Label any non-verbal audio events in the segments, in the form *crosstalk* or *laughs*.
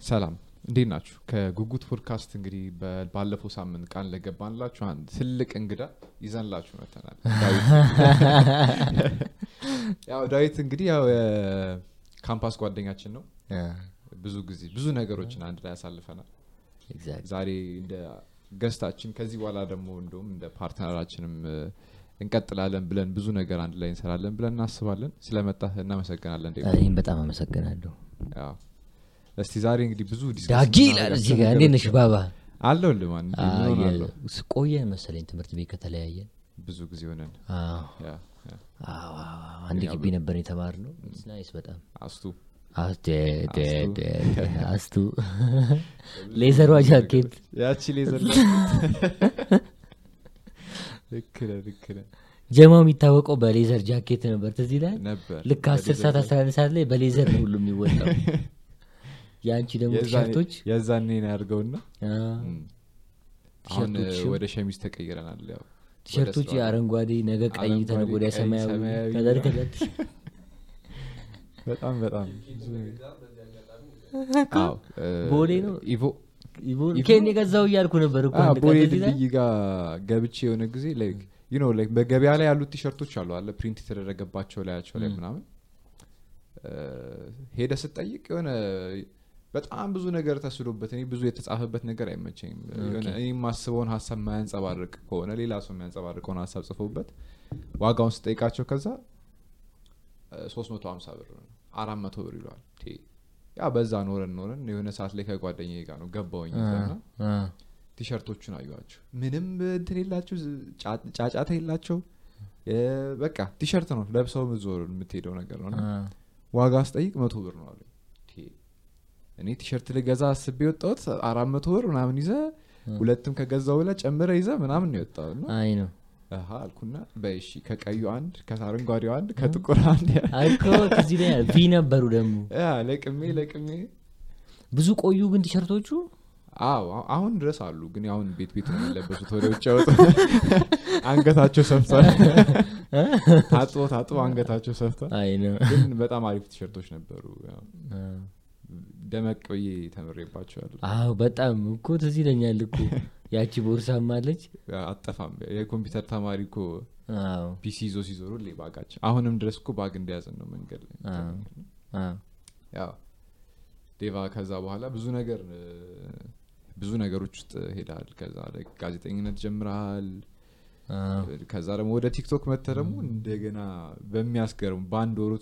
ሰላም እንዴት ናችሁ? ከጉጉት ፖድካስት እንግዲህ ባለፈው ሳምንት ቃል ለገባንላችሁ አንድ ትልቅ እንግዳ ይዘንላችሁ መጥተናል። ዳዊት *laughs* ያው ዳዊት እንግዲህ ያው የካምፓስ ጓደኛችን ነው። ብዙ ጊዜ ብዙ ነገሮችን አንድ ላይ አሳልፈናል። ዛሬ እንደ guest ኣችን ከዚህ በኋላ ደግሞ እንደውም እንደ partner ኣችንም እንቀጥላለን ብለን ብዙ ነገር አንድ ላይ እንሰራለን ብለን እናስባለን። ስለመጣ እናመሰግናለን። እኔም በጣም አመሰግናለሁ። እስቲ ዛሬ እንግዲህ ብዙ ዳጊ ይላል እዚህ ጋር። እንዴት ነሽ ባባ? አለው ልማን ቆየን መሰለኝ ትምህርት ቤት ከተለያየን። ብዙ ጊዜ ሆነን። አንድ ግቢ ነበር የተማርነው nice በጣም። አስቱ ደ- አስቱ. *laughs* *laughs* ሌዘሯ ጃኬት ያቺ ሌዘር *laughs* ልክ ነህ ልክ ነህ። ጀማው የሚታወቀው በሌዘር ጃኬት ነበር ትዝ ይላል ነበር ልክ አስር ሰዓት አስራ አንድ ሰዓት ላይ በሌዘር ነው ሁሉ የሚወጣው። የአንቺ ደግሞ ቲሸርቶች? የዛኔ ነው ያድርገውና አሁን ወደ ሸሚዝ ተቀይረናል ያው። ቲሸርቶች አረንጓዴ ነገ ቀይ ቀይ፣ ሰማያዊ ከዛ በጣም በጣም ቦሌ ነው? ኢቮ ኬን የገዛው እያልኩ ነበር ቦሌ ድልድይ ጋር ገብቼ የሆነ ጊዜ you know like በገበያ ላይ ያሉት ቲሸርቶች አሉ አለ print የተደረገባቸው ላያቸው ላይ ምናምን። ሄደ ስጠይቅ የሆነ በጣም ብዙ ነገር ተስሎበት እኔ ብዙ የተጻፈበት ነገር አይመቸኝም። እኔ የማስበውን ሀሳብ የማያንጸባርቅ ከሆነ ሌላ ሰው የሚያንጸባርቀውን ሀሳብ ጽፈውበት ዋጋውን ስጠይቃቸው ከዛ ሶስት መቶ ሀምሳ ብር ነው። አራት መቶ ብር ይለዋል ያ በዛ ኖረን ኖረን የሆነ ሰዓት ላይ ከጓደኛ ጋር ነው ገባሁኝ አ፣ ቲሸርቶቹን አዩዋቸው ምንም እንትን የላቸው ጫጫታ የላቸው። በቃ ቲሸርት ነው ለብሰው ምዞር የምትሄደው ነገር ነው። ዋጋ ስጠይቅ መቶ ብር ነው አለ እኔ ቲሸርት ልገዛ አስቤ የወጣሁት አራት መቶ ብር ምናምን ይዤ ሁለትም ከገዛው ብዬ ጨምሬ ይዤ ምናምን ነው የወጣሁት አልኩና በሺ ከቀዩ አንድ ከአረንጓዴው አንድ ከጥቁር አንድ ትዝ ይለኛል V ነበሩ ደግሞ። ለቅሜ ለቅሜ ብዙ ቆዩ ግን ቲሸርቶቹ? አዎ አሁ- አሁን ድረስ አሉ ግን አሁን ቤት ቤት ነው የሚለበሱት ወደ ውጭ ያወጡ። አንገታቸው ሰፍቷል። ታጥቦ ታጥቦ አንገታቸው ሰፍቷል። ግን በጣም አሪፍ ቲሸርቶች ነበሩ። ደመቅ ብዬ ተምሬባቸዋለሁ። አዎ በጣም እኮ ትዝ ይለኛል እኮ ያቺ ቦርሳም አለች አጠፋም። የኮምፒውተር ተማሪ እኮ PC ይዞ ሲዞሩ ሌ bag ኣቸው አሁንም ድረስ እኮ bag እንደያዝን ነው መንገድ ላይ ያው ዴቭ ከዛ በኋላ ብዙ ነገር ብዙ ነገሮች ውስጥ ሄዳል። ከዛ ጋዜጠኝነት ጀምረሃል። ከዛ ደግሞ ወደ ቲክቶክ መተ ደግሞ እንደገና በሚያስገርም በአንድ ወር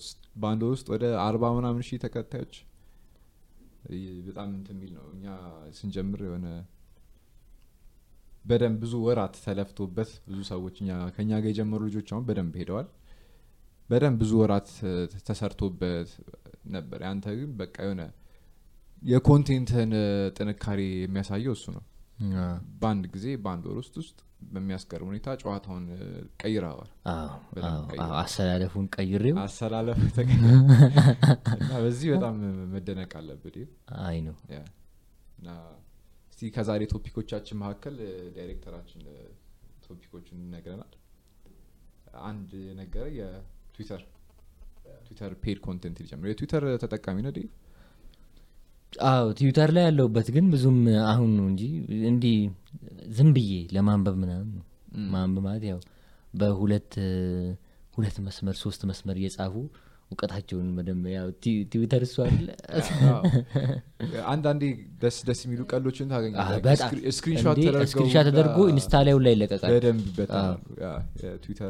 ውስጥ ወደ አርባ ምናምን ሺህ ተከታዮች። በጣም እንትን የሚል ነው። እኛ ስንጀምር የሆነ በደንብ ብዙ ወራት ተለፍቶበት ብዙ ሰዎች ከእኛ ጋር የጀመሩ ልጆች አሁን በደንብ ሄደዋል። በደንብ ብዙ ወራት ተሰርቶበት ነበር። ያንተ ግን በቃ የሆነ የ content ህን እ፣ ጥንካሬ የሚያሳየው እሱ ነው። በአንድ ጊዜ በአንድ ወር ውስጥ ውስጥ በሚያስገርም ሁኔታ ጨዋታውን ቀይረዋል። አሰላለፉን ቀይሬው? አሰላለፍ *laughs* እና በዚህ በጣም መደነቅ አለብህ ዴቭ። አይ ነው እስቲ ከዛሬ topic ኦቻችን መካከል ዳይሬክተራችን topic ኦቹን ይነግረናል። አንድ ነገረ የትዊተር ትዊተር paid content ሊጀምር የትዊተር ተጠቃሚ ነው? አዎ ትዊተር ላይ ያለሁበት ግን ብዙም አሁን ነው እንጂ እንዲህ ዝም ብዬ ለማንበብ ምናምን ነው። ማንበብ ማለት ያው በሁለት ሁለት መስመር ሶስት መስመር እየጻፉ እውቀታቸውን በደንብ ያው ትዊተር እሱ አለ *laughs* አንዳንዴ ደስ ደስ የሚሉ ቃሎችን screenshot ተደርጎ ኢንስታ ላዩ ላይ ይለቀቃል። በደንብ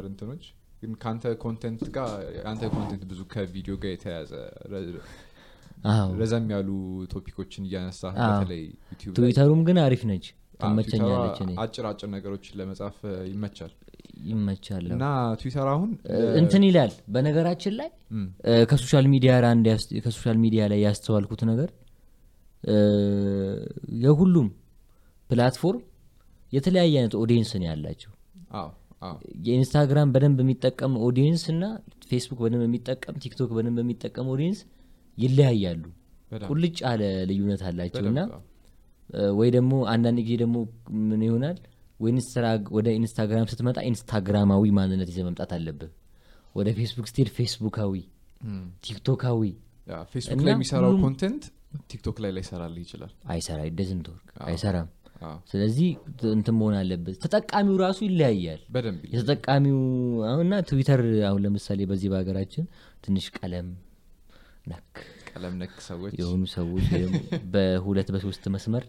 እንትኖች ግን ከአንተ content ጋር የአንተ content ብዙ ከቪዲዮ ጋር አዎ። ረዘም ያሉ topic ኦችን እያነሳ በተለይ ትዊተሩም ግን አሪፍ ነች። ትመቸኛለች አጭር አጭር ነገሮችን ለመጻፍ እ፣ ይመቻል። እና ትዊተር አሁን እንትን ይላል። በነገራችን ላይ ከ social media ከ social media ላይ ያስተዋልኩት ነገር የሁሉም platform የተለያየ አይነት audience ነው ያላቸው። የኢንስታግራም በደንብ የሚጠቀም audience እና ፌስቡክ በደንብ የሚጠቀም ቲክቶክ በደንብ የሚጠቀም audience ይለያያሉ። ቁልጭ ያለ ልዩነት አላቸው እና ወይ ደግሞ አንዳንድ ጊዜ ደግሞ ምን ይሆናል ወደ ኢንስታግራም ስትመጣ ኢንስታግራማዊ ማንነት ይዘህ መምጣት አለብህ። ወደ ፌስቡክ ስትሄድ ፌስቡካዊ ቲክቶካዊ። ፌስቡክ እና ላይ የሚሰራው content ቲክቶክ ላይ ላይሰራልህ ይችላል። አይሰራ doesn't work አይሰራም። ስለዚህ እንትን መሆን አለበት ተጠቃሚው ራሱ ይለያያል። በደንብ የተጠቃሚው አሁንና ትዊተር አሁን ለምሳሌ በዚህ በሀገራችን ትንሽ ቀለም ነክ ቀለም ነክ ሰዎች የሆኑ ሰዎች በሁለት በሶስት መስመር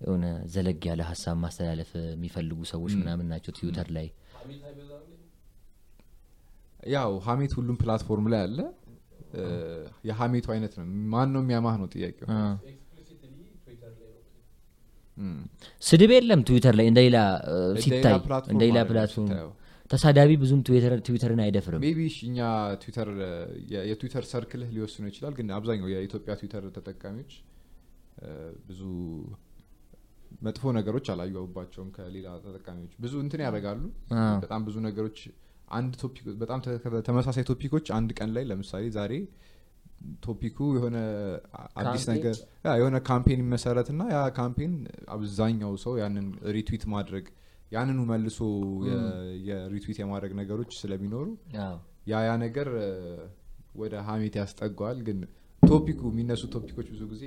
የሆነ ዘለግ ያለ ሀሳብ ማስተላለፍ የሚፈልጉ ሰዎች ምናምን ናቸው ትዊተር ላይ። ያው ሀሜት ሁሉም platform ላይ አለ። የሀሜቱ አይነት ነው። ማን ነው የሚያማህ ነው ጥያቄው? ስድብ የለም ትዊተር ላይ እንደ ሌላ እ, እንደ ሲታይ ሌላ platform ተሳዳቢ ብዙም ትዊተር- ትዊተርን አይደፍርም። maybe እኛ ትዊተር የትዊተር circle ህ ሊወስነው ይችላል ግን አብዛኛው የኢትዮጵያ ትዊተር ተጠቃሚዎች ብዙ መጥፎ ነገሮች አላይባቸውም ከሌላ ተጠቃሚዎች። ብዙ እንትን ያደርጋሉ። በጣም ብዙ ነገሮች አንድ topic በጣም ተ- ተመሳሳይ topic ኦች አንድ ቀን ላይ ለምሳሌ ዛሬ topic ኡ የሆነ አዲስ campaign? ነገር ያ የሆነ campaign ይመሰረትና ያ campaign አብዛኛው ሰው ያንን retweet ማድረግ ያንኑ መልሶ የ- የ retweet የማድረግ ነገሮች ስለሚኖሩ አዎ። ያ ያ ነገር ወደ ሀሜት ያስጠጋል ግን topic ኡ የሚነሱ topic ኦች ብዙ ጊዜ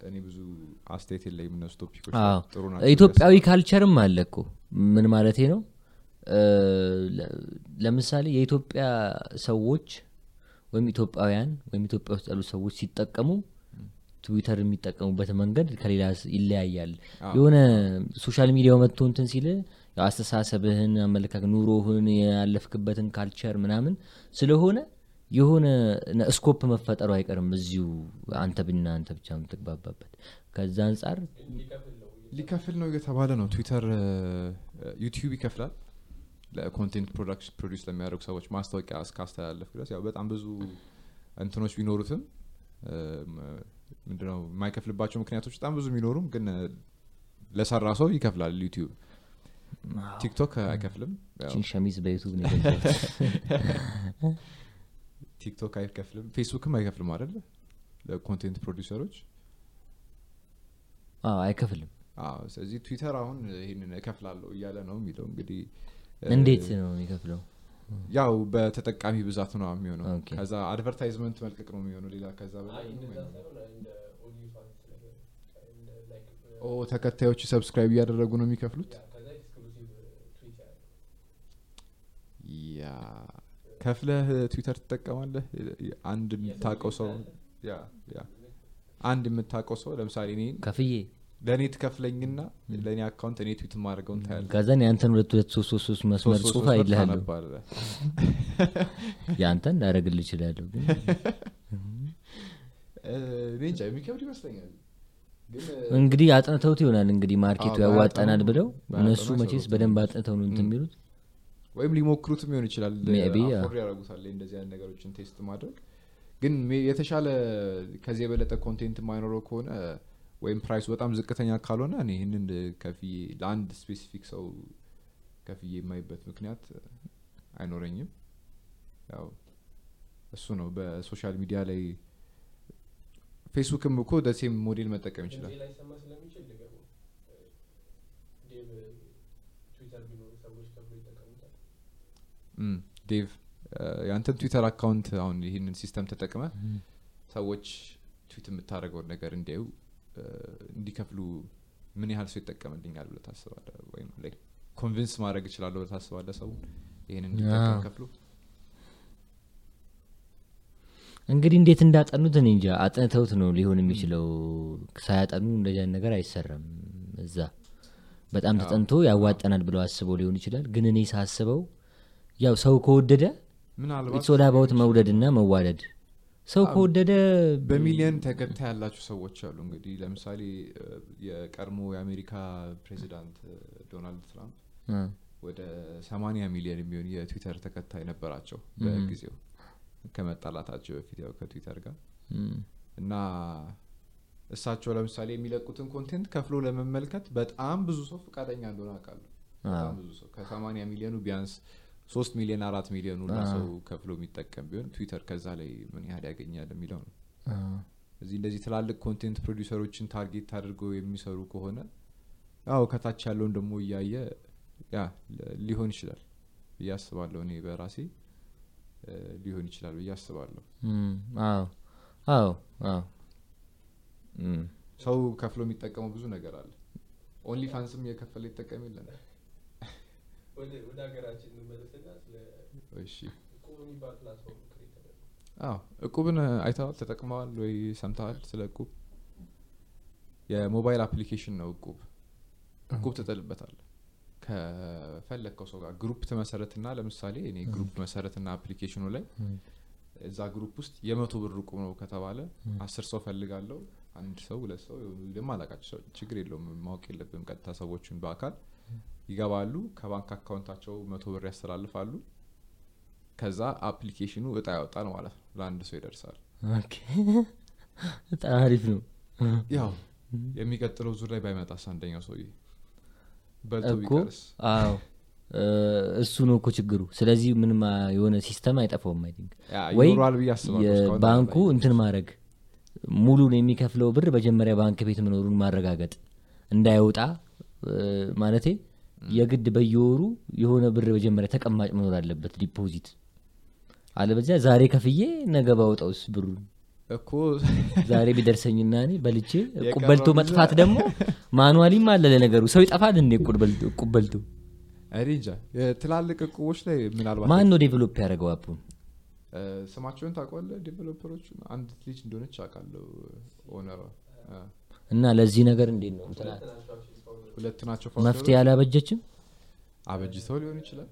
እኔ ብዙ አስተያየት የለ የሚነሱ topic ኦች አዎ። ጥሩ ናቸው ኢትዮጵያዊ culture ም አለ እኮ። ምን ማለቴ ነው? ለምሳሌ የኢትዮጵያ ሰዎች ወይም ኢትዮጵያውያን ወይም ኢትዮጵያ ውስጥ ያሉ ሰዎች ሲጠቀሙ ትዊተር የሚጠቀሙበት መንገድ ከሌላ ይለያያል። የሆነ social media ው መጥቶ እንትን ሲል አስተሳሰብህን አመለካከት ኑሮህን ያለፍክበትን culture ምናምን ስለሆነ የሆነ ነ- scope መፈጠሩ አይቀርም እዚሁ አንተ ብና አንተ ብቻ የምትግባባበት። ከዛ አንጻር ሊከፍል ነው እየተባለ ነው። Twitter YouTube ይከፍላል። ለ content production produce ለሚያደርጉ ሰዎች ማስታወቂያ እስካስተላለፍ ድረስ ያው በጣም ብዙ እንትኖች ቢኖሩትም ምንድነው የማይከፍልባቸው ምክንያቶች በጣም ብዙ ቢኖሩም ግን ለሰራ ሰው ይከፍላል YouTube TikTok አይከፍልም። ሸሚዝ በ YouTube *laughs* TikTok አይከፍልም? ፌስቡክም አይከፍልም አይደለ ለ content producer ኦች አዎ አይከፍልም። አዎ ስለዚህ ትዊተር አሁን ይህንን እከፍላለሁ እያለ ነው የሚለው እንግዲህ። እንዴት ነው የሚከፍለው? ያው በተጠቃሚ ብዛት ነው የሚሆነው። okay። ከዛ advertisement መልቀቅ ነው የሚሆነው ሌላ ከዛ በላይ ተከታዮቹ subscribe እያደረጉ ነው የሚከፍሉት? ያ ከፍለህ ትዊተር ትጠቀማለህ? አንድ የምታውቀው ሰው አንድ የምታውቀው ሰው ለምሳሌ እኔ ከፍዬ? ለእኔ ትከፍለኝና ለእኔ account እኔ ትዊት ማድረገውን ታያለህ? ከዛን የአንተን ሁለት ሁለት ሶስት ሶስት ሶስት መስመር ጽሁፍ አይልሃለሁ ታነባለህ። የአንተን ላደርግልህ ይችላለሁ ግን *laughs* እ፣ እኔ እንጃ የሚከብድ ይመስለኛል። እንግዲህ አጥንተውት ይሆናል እንግዲህ market ኡ ያዋጣናል ብለው እነሱ መቼስ በደንብ አጥንተው ነው እንትን የሚሉት ወይም ሊሞክሩትም ሊሆን ይችላል። afford ያደረጉታል እንደዚህ አይነት ነገሮችን test ማድረግ። ግን ሜ- የተሻለ ከዚህ የበለጠ content የማይኖረው ከሆነ ወይም price ኡ በጣም ዝቅተኛ ካልሆነ እኔ ይህንን ከፍዬ ለአንድ specific ሰው ከፍዬ የማይበት ምክንያት አይኖረኝም። ያው እሱ ነው። በ social media ላይ ፌስቡክም እኮ the same model መጠቀም ይችላል ላይ ሰማ ስለሚችል ልገቡ ዴቭ ትዊተር ቢኖሩ ሰዎች ከፍሎ ይጠቀሙታል እም፣ ዴቭ እ፣ የአንተን Twitter account አሁን ይህንን system ተጠቅመህ ሰዎች ትዊት የምታደርገውን ነገር እንዲያዩ እንዲከፍሉ ምን ያህል ሰው ይጠቀምልኛል ብለህ ታስባለህ? ወይም convince ማድረግ እችላለሁ ብለህ ታስባለህ ሰውን? ይህንን እንዲጠቀም ከፍሎ እንግዲህ እንዴት እንዳጠኑት እኔ እንጃ። አጥንተውት ነው ሊሆን የሚችለው። ሳያጠኑ አይነት ነገር አይሰራም። እዛ በጣም ተጠንቶ ያዋጣናል ብለው አስበው ሊሆን ይችላል። ግን እኔ ሳስበው ያው ሰው ከወደደ ምናልባት ኦል አባውት መውደድና መዋደድ ሰው ከወደደ በሚሊየን ተከታይ ያላቸው ሰዎች አሉ እንግዲህ ለምሳሌ የቀድሞ የአሜሪካ ፕሬዚዳንት ዶናልድ ትራምፕ ወደ 80 ሚሊዮን የሚሆን የትዊተር ተከታይ ነበራቸው. በጊዜው ከመጣላታቸው በፊት ያው ከትዊተር ጋር እና እሳቸው ለምሳሌ የሚለቁትን content ከፍሎ ለመመልከት በጣም ብዙ ሰው ፈቃደኛ እንደሆነ አውቃለሁ በጣም ብዙ ሰው ከሰማኒያ ሚሊዮኑ ቢያንስ ሶስት ሚሊዮን አራት ሚሊዮኑ አዎ። ሰው ከፍሎ የሚጠቀም ቢሆን ትዊተር ከዛ ላይ ምን ያህል ያገኛል የሚለው ነው። እዚህ እንደዚህ ትላልቅ content producer ኦችን target አድርገው የሚሰሩ ከሆነ ያው ከታች ያለውን ደግሞ እያየ ያ ሊሆን ይችላል ብዬ አስባለሁ እኔ በራሴ። ሊሆን ይችላል ብዬ አስባለሁ። ሰው ከፍሎ የሚጠቀመው ብዙ ነገር አለ። OnlyFans ም የከፈለ ይጠቀም የለን ወደ ወደ ሀገራችን እንመለስና ስለ እሺ። እቁብ የሚባል platform create ተደርጎ አዎ እቁብን አይተዋል ተጠቅመዋል ወይ ሰምተዋል? ስለ እቁብ የሞባይል application ነው እቁብ። እቁብ ትጥልበታል ከፈለግከው ሰው ጋር group ትመሰረትና ለምሳሌ እኔ group መሰረትና application ኡ ላይ እዛ group ውስጥ የመቶ ብር እቁብ ነው ከተባለ አስር ሰው እፈልጋለሁ አንድ ሰው ሁለት ሰው ደግሞ አላቃቸው ሰው ችግር የለውም ማወቅ የለብም ቀጥታ ሰዎችን በአካል ይገባሉ። ከባንክ account ኣቸው መቶ ብር ያስተላልፋሉ። ከዛ application ኡ እጣ ያወጣል ማለት ነው። ለአንድ ሰው ይደርሳል። በጣም አሪፍ ነው። ያው የሚቀጥለው ዙር ላይ ባይመጣስ አንደኛው ሰውዬ በልቶ ቢቀርስ? አዎ። እሱ ነው እኮ ችግሩ። ስለዚህ ምንም የሆነ system አይጠፋውም I think። ወይ ባንኩ እንትን ማድረግ ሙሉን የሚከፍለው ብር መጀመሪያ ባንክ ቤት መኖሩን ማረጋገጥ እንዳይወጣ ማለቴ የግድ በየወሩ የሆነ ብር መጀመሪያ ተቀማጭ መኖር አለበት deposit። አለበዚያ ዛሬ ከፍዬ ነገ ባወጣውስ ብሩን። እኮ ዛሬ ቢደርሰኝና እኔ በልቼ እቁብ በልቶ መጥፋት ደግሞ manually ም አለ ለነገሩ። ሰው ይጠፋል እንዴ እቁብ በልቶ- እኔ እንጃ። የትላልቅ እቁቦች ላይ ምናልባት ማን ነው develop ያደረገው app ኡን ስማቸውን ታውቀዋለህ? developer ኦቹ አንድ ልጅ እንደሆነች አውቃለሁ። owner ሯ እና ለዚህ ነገር እንዴት ነው ሁለት ናቸው መፍትሄ አላበጀችም? አበጅተው ሊሆን ይችላል።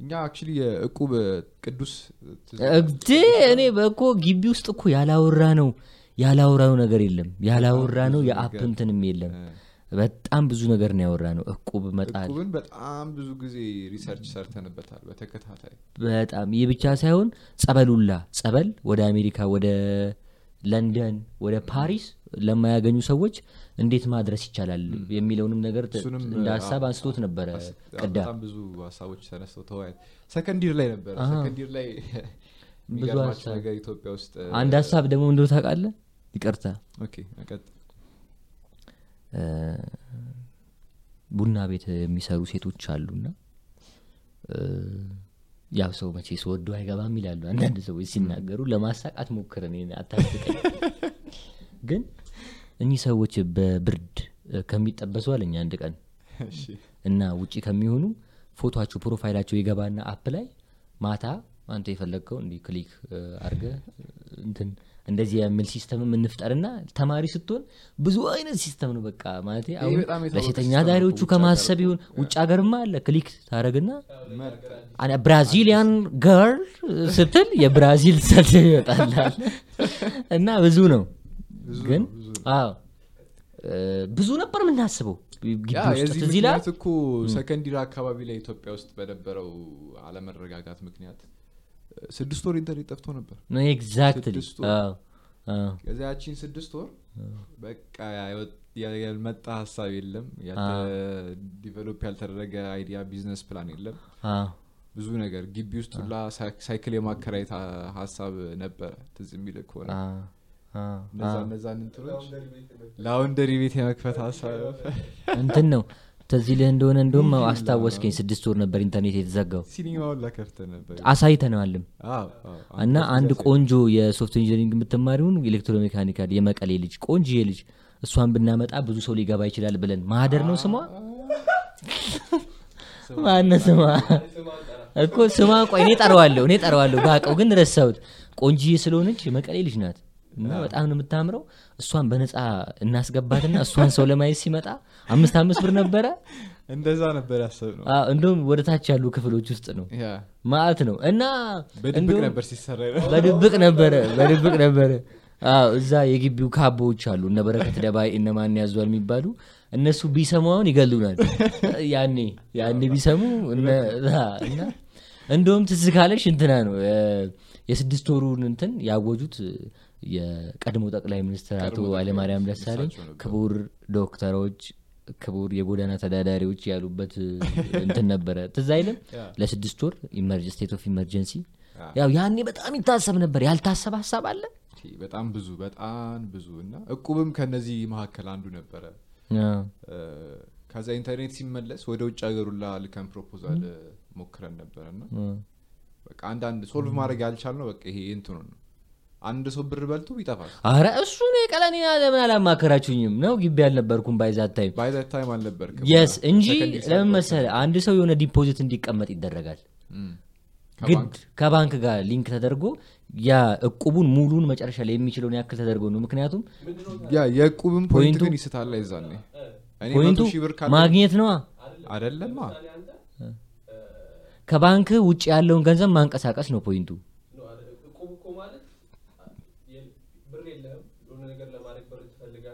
እኛ አክቹሊ የእቁብ ቅዱስ እግዴ እኔ በእኮ ግቢ ውስጥ እኮ ያላወራ ነው ያላወራ ነው ነገር የለም። ያላወራ ነው የአፕ እንትንም የለም በጣም ብዙ ነገር ነው ያወራ ነው እቁብ መጣል እቁብን በጣም ብዙ ጊዜ ሪሰርች ሰርተንበታል በተከታታይ። በጣም ይህ ብቻ ሳይሆን ጸበሉላ ጸበል ወደ አሜሪካ ወደ ለንደን ወደ ፓሪስ ለማያገኙ ሰዎች እንዴት ማድረስ ይቻላል የሚለውንም ነገር እንደ ሀሳብ አንስቶት ነበረ ቅዳ ብዙ ሀሳቦች ተነስተው ተወያይ ሰከንዲር ላይ ነበረ ሰከንዲር ላይ ሀሳብ። ነገር ኢትዮጵያ ውስጥ አንድ ሀሳብ ደግሞ እንደው ታውቃለህ? ይቅርታ ቡና ቤት የሚሰሩ ሴቶች አሉና ያው ሰው መቼ ስወዱ አይገባም ይላሉ አንዳንድ ሰዎች ሲናገሩ። ለማሳቃት ሞክረን አታስቀኝ። ግን እኚህ ሰዎች በብርድ ከሚጠበሱ አለኝ አንድ ቀን። እና ውጪ ከሚሆኑ ፎቶቸው ፕሮፋይላቸው ይገባና አፕ ላይ ማታ አንተ የፈለግከው እንዲህ ክሊክ አርገ እንትን እንደዚህ የሚል ሲስተምም እንፍጠርና ተማሪ ስትሆን ብዙ አይነት ሲስተም ነው በቃ ማለት ሲስተም ነው ዳሪዎቹ ከማሰብ ይሁን ውጭ ሀገርማ አለ ክሊክ አነ Brazilian girl ስትል የብራዚል ሰልፍ ይወጣላል እና ብዙ ነው። ግን ብዙ አዎ ነበር የምናስበው። ግቢ እኮ second year አካባቢ ላይ ኢትዮጵያ ውስጥ በነበረው አለመረጋጋት ምክንያት ስድስት ወር ኢንተርኔት ጠፍቶ ነበር። exactly ስድስት ወር። ከዚያ ያቺን ስድስት ወር በቃ ያልመጣ ሀሳብ የለም። develop ያልተደረገ idea business plan የለም። ብዙ ነገር ግቢ ውስጥ ሁላ ሳይ- ሳይክል የማከራየት ሀሳብ ነበረ። ትዝ የሚል ከሆነ እነዛ እነዛን እንትኖች laundry ቤት የመክፈት ሀሳብ እንትን ነው ተዚህ ልህ እንደሆነ እንደውም አስታወስከኝ ስድስት ወር ነበር ኢንተርኔት የተዘጋው። አሳይተነዋልም። እና አንድ ቆንጆ የ soft engineering የምትማሪውን electromechanical የመቀሌ ልጅ ቆንጆዬ ልጅ እሷን ብናመጣ ብዙ ሰው ሊገባ ይችላል ብለን ማህደር ነው ስሟ? ማነ ስሟ? እኮ ስሟ ቆይ እኔ ጠረዋለሁ እኔ ጠረዋለሁ ባቀው ግን ረሳሁት። ቆንጂዬ ስለሆነች የመቀሌ ልጅ ናት እና በጣም ነው የምታምረው። እሷን በነፃ እናስገባትና እሷን ሰው ለማየት ሲመጣ አምስት አምስት ብር ነበረ። እንደዛ ነበር ያሰብ ነው እንደውም ወደ ታች ያሉ ክፍሎች ውስጥ ነው። ያ ማአት ነው እና በድብቅ ነበር ሲሰራ በድብቅ ነበረ በድብቅ ነበረ። እዛ የግቢው ካቦዎች አሉ እነ በረከት ደባይ እነ ማን ያዟል የሚባሉ እነሱ ቢሰሙ አሁን ይገሉናል። ያኔ ያኔ ቢሰሙ እና እንደውም ትዝ ካለሽ እንትና ነው የስድስት ወሩን እንትን ያወጁት የቀድሞ ጠቅላይ ሚኒስትር አቶ ኃይለማርያም ደሳለኝ ክቡር ዶክተሮች ክቡር የጎዳና ተዳዳሪዎች ያሉበት *laughs* እንትን ነበረ። ትዝ አይልም? ለስድስት ወር state of emergency ያው ያኔ በጣም ይታሰብ ነበር። ያልታሰብ ሀሳብ አለ? በጣም ብዙ በጣም ብዙ እና እቁብም ከነዚህ መካከል አንዱ ነበረ። ከዛ ኢንተርኔት ሲመለስ ወደ ውጭ ሀገሩላ ልከን proposal ሞክረን ነበረ እና በቃ አንዳንድ solve ማድረግ ያልቻልነው በቃ ይሄ እንትኑ ነው አንድ ሰው ብር በልቶ ይጠፋል። አረ እሱ ነው የቀለኔ ለምን አላማከራችሁኝም። ነው ግቢ አልነበርኩም by that time። by the time አልነበርክም yes እንጂ ለምን መሰለህ አንድ ሰው የሆነ deposit እንዲቀመጥ ይደረጋል። ግድ ከባንክ ጋር link ተደርጎ ያ እቁቡን ሙሉን መጨረሻ ላይ የሚችለውን ያክል ተደርጎ ነው። ምክንያቱም ያ የእቁብም point point ኡ- ግን ይስታል እኔ point ኡ ማግኘት ነዋ። አንተ ከባንክ ውጭ ያለውን ገንዘብ ማንቀሳቀስ ነው point ኡ ነው አይደል? እቁብ እኮ ማለት የ- ብር የለህም የሆነ ነገር ለማድረግ ብር ትፈልጋለህ አ፣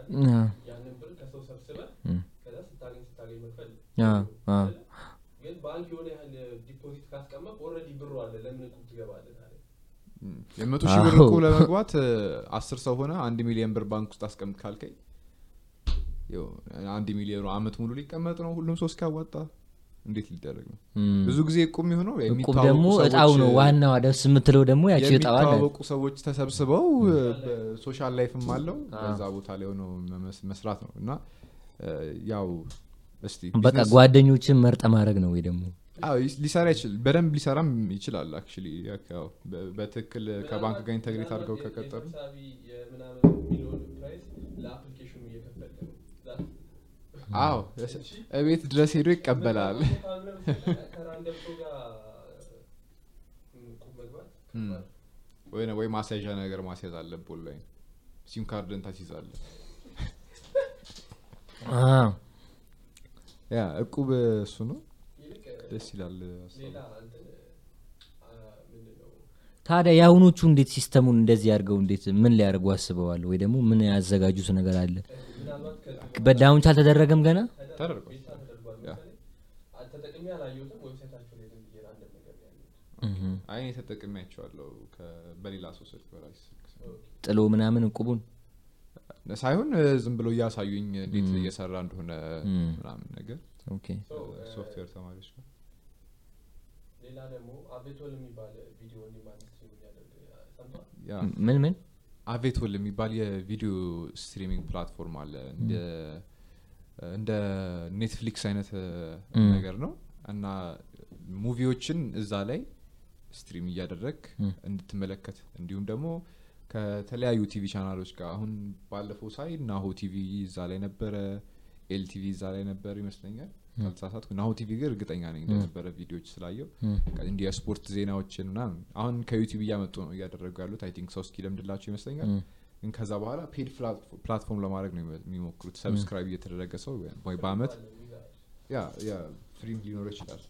ያንን ብር ከሰው ሰብስበህ እም፣ ከዛ ስታገኝ ስታገኝ መክፈል? ግን ባንክ የሆነ ያህል deposit ካስቀመጥ already ብሩ አለ ለምን ታዲያ እም፣ የመቶ ሺህ ብር እኮ ለመግባት አስር ሰው ሆነ አንድ ሚሊዮን ብር ባንክ ውስጥ አስቀምጥ ካልከኝ ይኸው አንድ ሚሊዮኑ አመት ሙሉ ሊቀመጥ ነው። ሁሉም ሰው እስኪያዋጣ እንዴት ሊደረግ ነው? ብዙ ጊዜ የሚሆነው እቁብ የሚተዋወቁ ደግሞ እጣው ነው ዋናዋ ደስ የምትለው ደግሞ ያቺ እጣዋ አለ። የሚተዋወቁ ሰዎች ተሰብስበው በ social life ም አለው። በዛ ቦታ ላይ ሆነው መመስ- መስራት ነው። እና ያው እስቲ በቃ ጓደኞችን መርጠ ማድረግ ነው ወይ ደግሞ? ሊሰራ ይችል በደንብ ሊሰራም ይችላል actually ያው በ- በትክክል ከባንክ ጋር integrate አድርገው ከቀጠሉ አዎ እቤት ድረስ ሄዶ ይቀበላል። *laughs* ወይ ወይ ማስያዣ ነገር ማስያዝ አለብህ ላይ SIM card ን ታስይዛለህ። *laughs* ያ እቁብ እሱ ነው። ደስ ይላል ታዲያ የአሁኖቹ እንዴት system ኡን እንደዚህ አድርገው እንዴት ምን ሊያደርጉ አስበዋል? ወይ ደግሞ ምን ያዘጋጁት ነገር አለ launch አልተደረገም ገና? ተደርጓል። beta ተደርጓል yeah። መሰለኝ አ- ተጠቅሜ አላየሁትም website ኣቸው ላይ ዝም ብዬ random ነገር ነው ያየሁት እህ። አይኔ ተጠቅሚያቸዋለሁ በሌላ ሰው ስልክ በራሴ ጥሎ ምናምን እቁቡን? ሳይሆን ዝም ብሎ እያሳዩኝ እንዴት እየሰራ እንደሆነ ምናምን ነገር ሶፍትዌር ተማሪዎች ጋር። ሌላ ደግሞ አቤቶል የሚባል ቪዲዮ ምን ምን አቬቶል የሚባል የቪዲዮ streaming platform አለ። እንደ Netflix አይነት ነገር ነው። እና movie ዎችን እዛ ላይ stream እያደረግ እንድትመለከት። እንዲሁም ደግሞ ከተለያዩ TV channel ኦች ጋር አሁን ባለፈው ሳይ ናሆ ቲቪ እዛ ላይ ነበረ ኤል ቲቪ እዛ ላይ ነበር ይመስለኛል ካልተሳሳትኩ ናሆ ቲቪ ግን እርግጠኛ ነኝ እንደነበረ ቪዲዮዎች ስላየው እንዲህ የስፖርት ዜናዎችን ምናምን አሁን ከ YouTube እያመጡ ነው እያደረጉ ያሉት I think ሰው እስኪለምድላቸው ይመስለኛል ከዛ በኋላ paid platform ለማድረግ ነው የሚሞክሩት subscribe እየተደረገ ሰው ወይ በአመት free ም ሊኖር ይችላል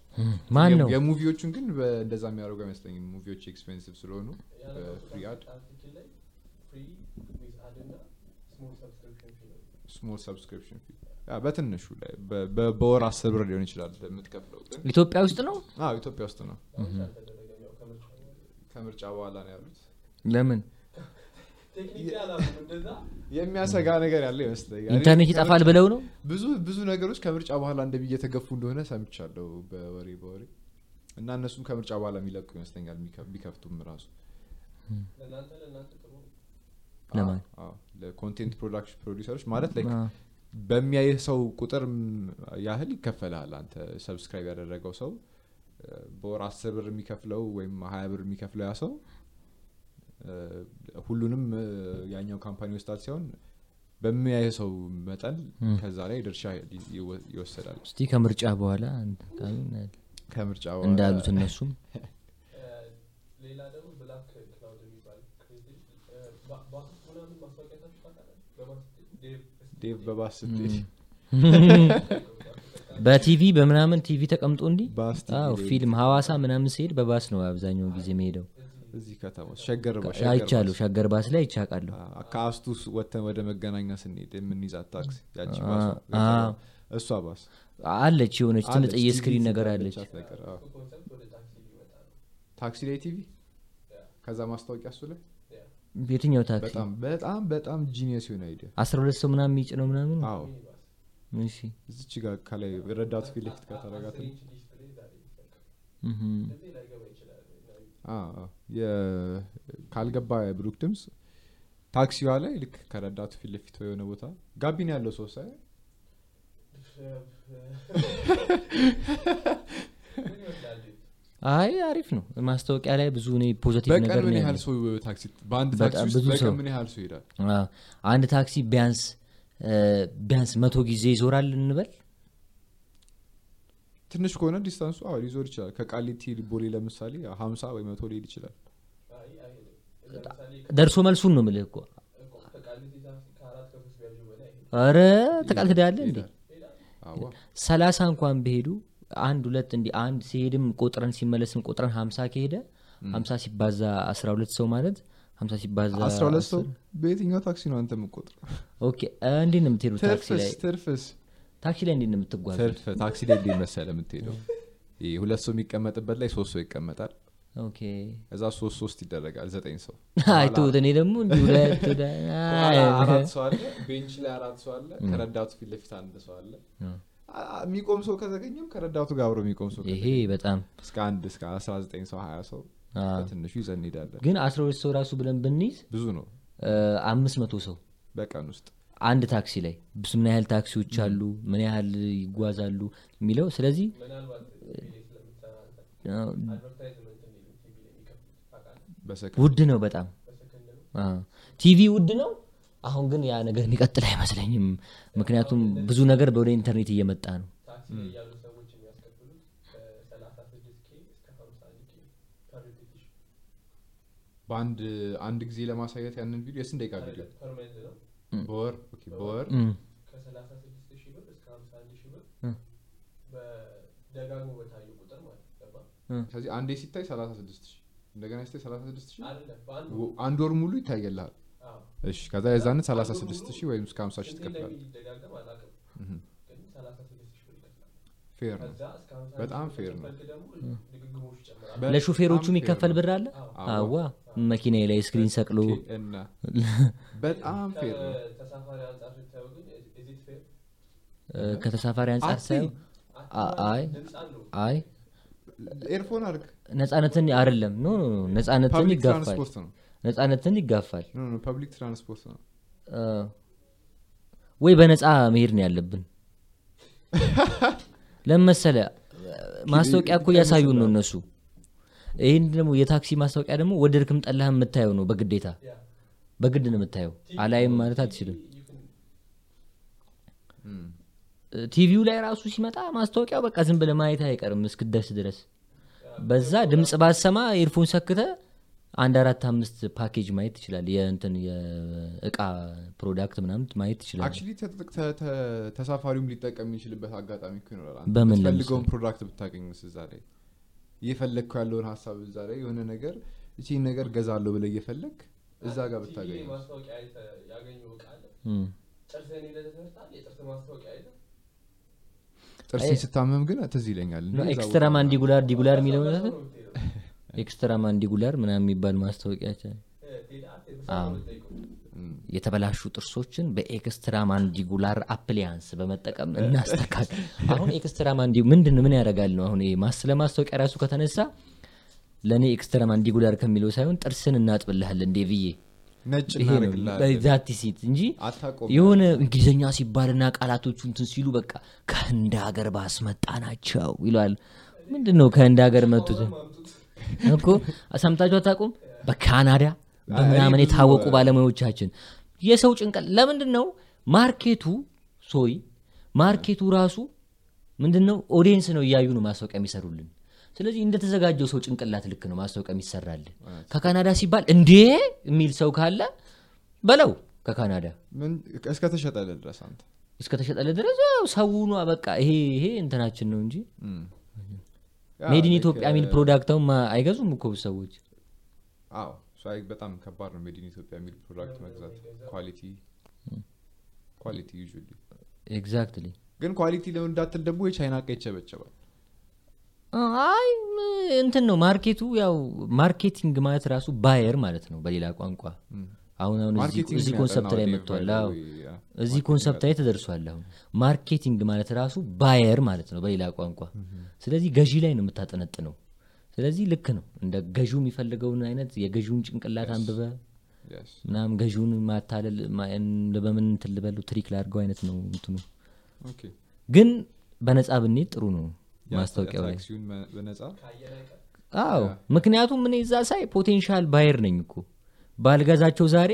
ማን ነው? የ movie ዎቹን ግን እንደዛ የሚያደርጉ አይመስለኝም movie ዎች expensive ስለሆኑ free ad small subscription fee በትንሹ ላይ በ- በ- በወር አስር ብር ሊሆን ይችላል የምትከፍለው ግን። ኢትዮጵያ ውስጥ ነው? አዎ ኢትዮጵያ ውስጥ ነው። ከምርጫ በኋላ። ነው ያሉት። ለምን? የሚያሰጋ ነገር ያለ ይመስለኛል። ኢንተርኔት ይጠፋል ብለው ነው? ብዙ ብዙ ነገሮች ከምርጫ በኋላ እንደሚ እየተገፉ እንደሆነ ሰምቻለሁ በወሬ በወሬ። እና እነሱም ከምርጫ በኋላ የሚለቁ ይመስለኛል ቢከፍቱም ራሱ። ለ content production producer ኦች ማለት በሚያይህ ሰው ቁጥር ያህል ይከፈልሃል አንተ subscribe ያደረገው ሰው በወር አስር ብር የሚከፍለው ወይም ሀያ ብር የሚከፍለው ያ ሰው ሁሉንም ያኛው ካምፓኒ ወስዳል ሲሆን በሚያይህ ሰው መጠን ከዛ ላይ ድርሻ ይወሰዳል። እስቲ ከምርጫ በኋላ ከምርጫ እንዳሉት እነሱም ሌላ ደግሞ ብላክ ክላውድ የሚባል ክሬዚ ባ- ባስ ውስጥ ምናምን ማስታወቂያ ታችሁ ታውቃለህ? በባስ ስትሄድ ዴቭ በባስ ስትሄድ *laughs* በቲቪ በምናምን ቲቪ ተቀምጦ ቲቪ ፊልም ሀዋሳ ምናምን ሲሄድ በባስ ነው አብዛኛው ጊዜ መሄደው እዚህ ከተማ ሸገር አይቻሉ ባስ። ሸገር ባስ። ላይ ይቻቃለሁ አ- ከአስቱ ስ- ወጥተን ወደ መገናኛ ስንሄድ የምንይዛት ታክሲ ያቺ እሷ ባስ አለች የሆነች አለች፣ ትንጥዬ ቲቪ ስክሪን ነገር አለች ታክሲ ላይ ቲቪ? ከዛ ማስታወቂያ እሱ ላይ የትኛው ታክሲ? በጣም በጣም በጣም ጂኒየስ የሆነ አይዲያ አስራ ሁለት ሰው ምናምን የሚጭ ነው ምናምን? አዎ። እሺ። እዚች ጋር ከላይ ረዳቱ ፊት ለፊት ይችላል እና ካልገባ ብሩክ ድምፅ ታክሲዋ ላይ ልክ ከረዳቱ ፊት ለፊት የሆነ ቦታ ጋቢና ያለው ሰው ሳይ? *laughs* አይ አሪፍ ነው። ማስታወቂያ ላይ ብዙ እኔ positive ነገር ምን ያህል ሰው ታክሲ በአንድ ታክሲ በቀን ምን ያህል ሰው ይሄዳል? አንድ ታክሲ ቢያንስ ቢያንስ መቶ ጊዜ ይዞራል እንበል? ትንሽ ከሆነ distance ኡ አዎ ሊዞር ይችላል። ከቃሊቲ ቦሌ ለምሳሌ ሀምሳ ወይ መቶ ሊሄድ ይችላል። ደርሶ መልሱን ነው ምልህ እኮ። ኧረ ተቃልትዳለ እንዴ? ሰላሳ እንኳን ቢሄዱ አንድ ሁለት እንዲ አንድ ሲሄድም ቆጥረን ሲመለስም ቆጥረን ሀምሳ ከሄደ ሀምሳ ሲባዛ አስራ ሁለት ሰው ማለት ሀምሳ ሲባዛ አስራ ሁለት ሰው በየትኛው ታክሲ ነው አንተ የምቆጥረው ኦኬ እንዴት ነው የምትሄዱ ታክሲ ላይ? ትርፍስ ታክሲ ላይ እንዴት ነው የምትጓዙ ትርፍ ታክሲ ላይ እንዴት መሰለህ የምትሄደው? ሁለት ሰው የሚቀመጥበት ላይ ሶስት ሰው ይቀመጣል። እዛ ሶስት ሶስት ይደረጋል ዘጠኝ ሰው። አይተውት እኔ ደግሞ እንዲ ሁለት ወደ- አይ፣ ከኋላ አራት ሰው አለ ቤንች ላይ አራት ሰው አለ ከረዳቱ ፊት ለፊት አንድ ሰው አለ የሚቆም ሰው ከተገኘም ከረዳቱ ጋር አብሮ የሚቆም ሰው ይሄ በጣም እስከ አንድ እስከ አስራ ዘጠኝ ሰው ሀያ ሰው አ፣ በትንሹ ይዘን እንሄዳለን። ግን አስራ ሁለት ሰው ራሱ ብለን ብንይዝ ብዙ ነው። አምስት መቶ ሰው በቀን ውስጥ አንድ ታክሲ ላይ ብዙ ምን ያህል ታክሲዎች አሉ? ምን ያህል ይጓዛሉ? የሚለው ስለዚህ ውድ ነው በጣም። ቲቪ ውድ ነው አሁን ግን ያ ነገር የሚቀጥል አይመስለኝም። ምክንያቱም ብዙ ነገር ወደ ኢንተርኔት እየመጣ ነው። ስድስት በአንድ አንድ ጊዜ ለማሳየት ያንን ቪዲዮ የስንት ደቂቃ ቪዲዮ? በወር በወር ስድስት ሺህ ሺህ ስለዚህ አንዴ ሲታይ 36 ሺህ እንደገና ሲታይ 36 ሺህ? አይደለም በአንድ ወ- አንድ ወር ሙሉ ይታየልሃል እሺ ከዛ የዛንን 36 ሺህ ወይም እስከ 50 ሺህ ይከፍላል። fair ነው። በጣም fair ነው። ለሹፌሮቹ የሚከፈል ብር አለ? አዋ መኪና ላይ screen ሰቅሎ *laughs* በጣም fair ነው። ከተሳፋሪ አንጻር አ- አይ አይ። earphone አድርግ። ነጻነትን አይደለም። no ነጻነትን ይጋፋል ነጻነትን ይጋፋል። public transport ነው። ወይ በነፃ መሄድ ነው ያለብን። *laughs* ለምን መሰለ ማስታወቂያ እኮ እያሳዩን ነው እነሱ። ይህን ደግሞ የታክሲ ማስታወቂያ ደግሞ ወደድክም ጠላህም የምታየው ነው በግዴታ። በግድ ነው የምታየው። አላይም ማለት አትችልም። ቲቪው ላይ ራሱ ሲመጣ ማስታወቂያው በቃ ዝም ብለህ ማየት አይቀርም እስክደርስ ድረስ። በዛ ድምፅ ባሰማ earphone ሰክተህ አንድ አራት አምስት ፓኬጅ ማየት ትችላል የእንትን የእቃ product ምናምን ማየት ትችላል actually ተሳፋሪውም ሊጠቀም የሚችልበት አጋጣሚ እኮ ይኖራል በምን የምትፈልገውን product ብታገኝስ እዛ ላይ እየፈለግከው ያለውን ሀሳብ እዛ ላይ የሆነ ነገር እቺን ነገር ገዛለሁ ብለህ እየፈለግህ እዛ ጋር ብታገኝ ጥርሴ ስታመም ግን ትዝ ይለኛል extra mandibular dibular የሚለው extra mandibular ምናምን የሚባል ማስታወቂያ የተበላሹ ጥርሶችን በኤክስትራ ማንዲጉላር አፕሊያንስ በመጠቀም እናስተካክል። አሁን ኤክስትራ ማንዲ ምንድን ምን ያደርጋል ነው? አሁን ይሄ ማስ ለማስታወቂያ ራሱ ከተነሳ ለእኔ ኤክስትራ ማንዲጉላር ከሚለው ሳይሆን ጥርስን እናጥብልሃል እንዴ ብዬ ነጭ ይሄ ነው። እናደርግልሃለን። ዛቲ ሲት እንጂ የሆነ እንግሊዝኛ ሲባልና ቃላቶቹ እንትን ሲሉ በቃ ከህንድ ሀገር ባስመጣ ናቸው ይለዋል ምንድን ነው ከህንድ ሀገር መጡት እኮ ሰምታችሁ አታውቁም? በካናዳ በምናምን የታወቁ ባለሙያዎቻችን። የሰው ጭንቀት ለምንድን ነው ማርኬቱ ሶይ ማርኬቱ ራሱ ምንድን ነው ኦዲየንስ ነው እያዩ ነው ማስታወቂያ የሚሰሩልን። ስለዚህ እንደተዘጋጀው ሰው ጭንቅላት ልክ ነው ማስታወቂያ የሚሰራልን። ከካናዳ ሲባል እንዴ የሚል ሰው ካለ በለው ከካናዳ። እስከተሸጠለ ድረስ አንተ? እስከተሸጠለ ድረስ? ሰውኗ በቃ ይሄ ይሄ እንትናችን ነው እንጂ made in ኢትዮጵያ የሚል product ኡን አይገዙም እኮ ሰዎች? አዎ በጣም ከባድ ነው made in ኢትዮጵያ የሚል product መግዛት። quality quality usually exactly ግን quality ለምን እንዳትል ደግሞ የቻይና እቃ ይቸበቸባል። አይ እንትን ነው market ኡ ያው marketing ማለት ራሱ buyer ማለት ነው በሌላ ቋንቋ አሁን አሁን እዚህ- concept ላይ መጥቷል። እዚህ concept ላይ ተደርሷል አሁን። marketing ማለት ራሱ buyer ማለት ነው በሌላ ቋንቋ። ስለዚህ ገዢ ላይ ነው የምታጠነጥነው። ስለዚህ ልክ ነው። እንደ ገዢው የሚፈልገውን አይነት የገዢውን ጭንቅላት አንብበ. ምናምን ገዢውን ማታለል በምን ልበለው trick ላድርገው አይነት ነው እንትኑ። ግን በነጻ ብንሄድ ጥሩ ነው ማስታወቂያው ላይ። አዎ ምክንያቱም እኔ እዛ ሳይ potential buyer ነኝ እኮ ባልገዛቸው ዛሬ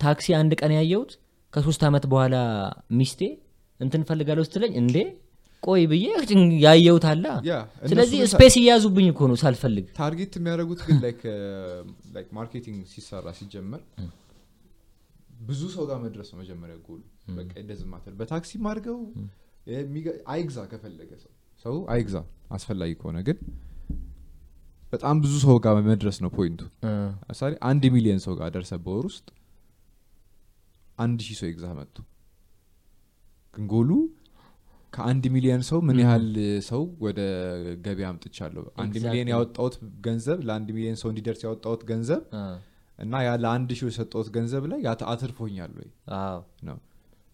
ታክሲ አንድ ቀን ያየሁት ከሶስት ዓመት በኋላ ሚስቴ እንትን ፈልጋለሁ ስትለኝ እንዴ ቆይ ብዬ ያየሁት አለ ስለዚህ space እያያዙብኝ እኮ ነው ሳልፈልግ። target የሚያደርጉት ግን like like marketing ሲሰራ ሲጀመር ብዙ ሰው ጋር መድረስ ነው መጀመሪያ ጎሉ በቃ እንደዚህ matter በታክሲ አድርገው የሚገ- አይግዛ ከፈለገ ሰው ሰው አይግዛ። አስፈላጊ ከሆነ ግን በጣም ብዙ ሰው ጋር መድረስ ነው point ኡ። ለምሳሌ አንድ ሚሊዮን ሰው ጋር ደርሰ በወር ውስጥ አንድ ሺህ ሰው ይግዛ መጥቶ። ግን ጎሉ ከአንድ ሚሊዮን ሰው ምን ያህል ሰው ወደ ገበያ አምጥቻለሁ? አንድ. ሚሊዮን ያወጣሁት ገንዘብ ለአንድ ሚሊዮን ሰው እንዲደርስ ያወጣሁት ገንዘብ እና ያ ለአንድ ሺህ የሰጠሁት ገንዘብ ላይ አትርፎኛል ወይ? ነው።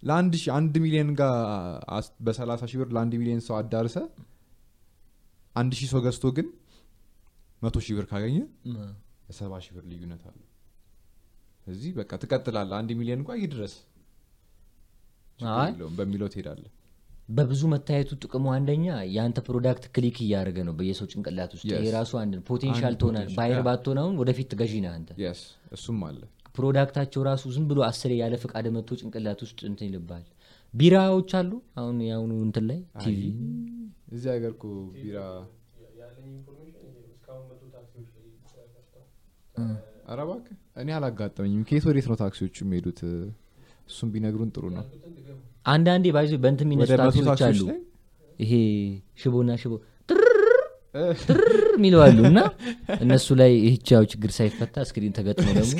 ለአንድ ሺህ አንድ ሚሊዮን ጋር በሰላሳ ሺህ ብር ለአንድ ሚሊዮን ሰው አዳርሰ አንድ ሺህ ሰው ገዝቶ ግን መቶ ሺህ ብር ካገኘ እ፣ የሰባ ሺህ ብር ልዩነት አለ እዚህ በቃ ትቀጥላለህ። አንድ ሚሊዮን እንኳ ይድረስ በሚለው ትሄዳለህ። በብዙ መታየቱ ጥቅሙ አንደኛ የአንተ product click እያደረገ ነው በየሰው ጭንቅላት ውስጥ። Yes. ይሄ ራሱ አንድ potential buyer yeah. ባትሆን አሁን ወደፊት ገዢ ነህ አንተ። የስ እሱም አለ። product ኣቸው ራሱ ዝም ብሎ አስሬ ያለ ፈቃድ መጥቶ ጭንቅላት ውስጥ እንትን ይልባል ቢራዎች አሉ። አሁን የአሁኑ እንትን ላይ ቲቪ እዚህ ሀገር እኮ ቢራ ያለኝ ኢንፎርሜሽን ይሄ ነው። እስካሁን መቶ ታክሲዎች ላይ ተሰርተው ኧረ እባክህ እኔ አላጋጠመኝም። ከየት ወዴት ነው ታክሲዎቹ የሚሄዱት? እሱም ቢነግሩን ጥሩ ነው። አንዳንዴ ባይዞ በእንትን የሚነሱ ታክሲዎች አሉ። ይሄ ሽቦና ሽቦ ትርር የሚለው አሉ እና እነሱ ላይ ይህቻው ችግር ሳይፈታ ስክሪን ተገጥሞ ደግሞ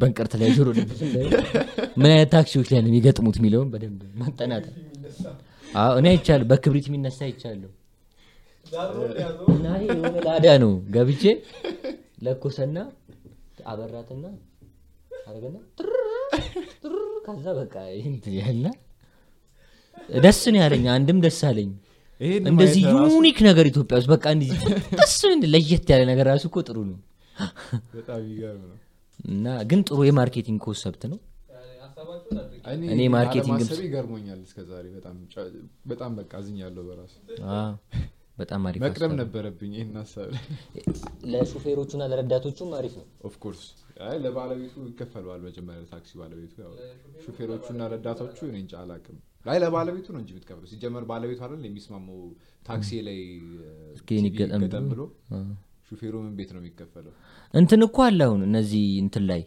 በንቀርት ላይ ጆሮ ምን አይነት ታክሲዎች ላይ ነው የሚገጥሙት የሚለውን በደንብ አዎ፣ እኔ አይቻለሁ። በክብሪት የሚነሳ አይቻለሁ እና የሆነ ላዳ ነው። ገብቼ ለኮሰና አበራትና አረገና ከዛ በቃ ያልና ደስ ነው ያለኝ። አንድም ደስ አለኝ። እንደዚህ unique ነገር ኢትዮጵያ ውስጥ በቃ እንደዚህ ደስ ለየት ያለ ነገር ራሱ እኮ ጥሩ ነው። እና ግን ጥሩ የ marketing concept ነው። እኔ marketing ይገርሞኛል እስከዛሬ በጣም በቃ አዝኛለሁ በራሱ በጣም አሪፍ መቅደም ነበረብኝ ይህን ሀሳብ። ለሹፌሮቹና ለረዳቶቹም አሪፍ ነው። of course አይ ለባለቤቱ ይከፈለዋል መጀመሪያ ታክሲ ባለቤቱ ያው ሹፌሮቹና ረዳቶቹ እኔ እንጃ አላቅም አይ ለባለቤቱ ነው እንጂ የምትከፍለው ሲጀመር ባለቤቱ አይደል የሚስማመው ታክሲ ላይ ይገጠም ብሎ። ሹፌሩ ምን ቤት ነው የሚከፈለው? እንትን እኮ አለ አሁን እነዚህ እንትን ላይ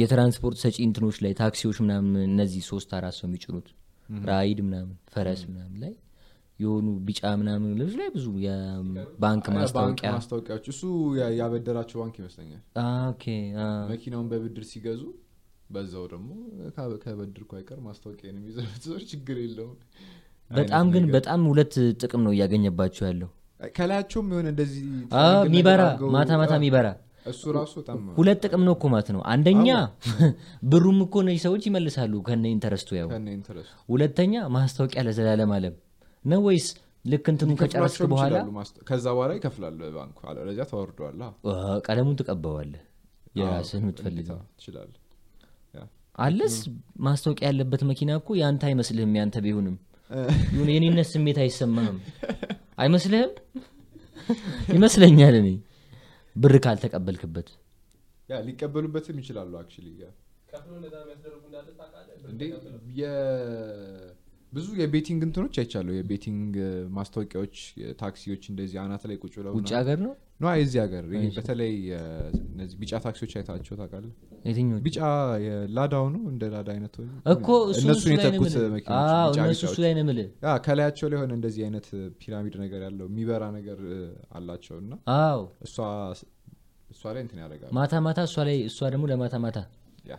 የትራንስፖርት ሰጪ እንትኖች ላይ ታክሲዎች ምናምን እነዚህ ሶስት አራት ሰው የሚጭኑት ራይድ ምናምን ፈረስ ምናምን ላይ የሆኑ ቢጫ ምናምን ልብስ ላይ ብዙ የባንክ ባንክ ማስታወቂያ ማስታወቂያዎች እሱ ያበደራቸው ባንክ ይመስለኛል። መኪናውን በብድር ሲገዙ በዛው ደግሞ ከበድርኩ አይቀር ማስታወቂያ ነው የሚዘሩት ሰዎች ችግር የለውም። በጣም ግን በጣም ሁለት ጥቅም ነው እያገኘባቸው ያለው። ከላያቸውም የሆነ እንደዚህ አድርገው- ማታ ማታ አ፣ የሚበራ እሱ ራሱ በጣም ሁለት ጥቅም ነው እኮ ማለት ነው። አንደኛ *laughs* ብሩም እኮ እነዚህ ሰዎች ይመልሳሉ ከነ ኢንተረስቱ ያው። ሁለተኛ ማስታወቂያ ለዘላለም አለም ነው ወይስ ልክ እንትኑ ከጨረስክ በኋላ? ከዛ በኋላ ይከፍላሉ ባንኩ አለበለዚያ ተወርደዋል አ፣ ቀለሙን ትቀበዋለህ? የራስህን የምትፈልገው? አለስ ማስታወቂያ ያለበት መኪና እኮ ያንተ አይመስልህም ያንተ ቢሆንም? *laughs* የሆነ የኔነት ስሜት አይሰማህም? አይመስልህም? ይመስለኛል እኔ። ብር ካልተቀበልክበት። ያ ሊቀበሉበትም ይችላሉ actually ብዙ የ betting እንትኖች አይቻለሁ። የ betting ማስታወቂያዎች ታክሲዎች እንደዚህ አናት ላይ ቁጭ ብለው ውጭ ሀገር ነው? no የዚህ ሀገር በተለይ እነዚህ ቢጫ ታክሲዎች አይታቸው ታውቃለህ? ቢጫ የላዳው ነው እንደ ላዳ አይነት እኮ እነሱን የተኩት የምልህ። መኪናዎች አዎ፣ ቢጫ እነሱ እሱ ቢጫዎች ላይ ነው የምልህ። ከላያቸው ላይ የሆነ እንደዚህ አይነት ፒራሚድ ነገር ያለው የሚበራ ነገር አላቸው እና እሷ እሷ ላይ እንትን ያደርጋል ማታ ማታ እሷ ላይ እሷ ደግሞ ለማታ ማታ yeah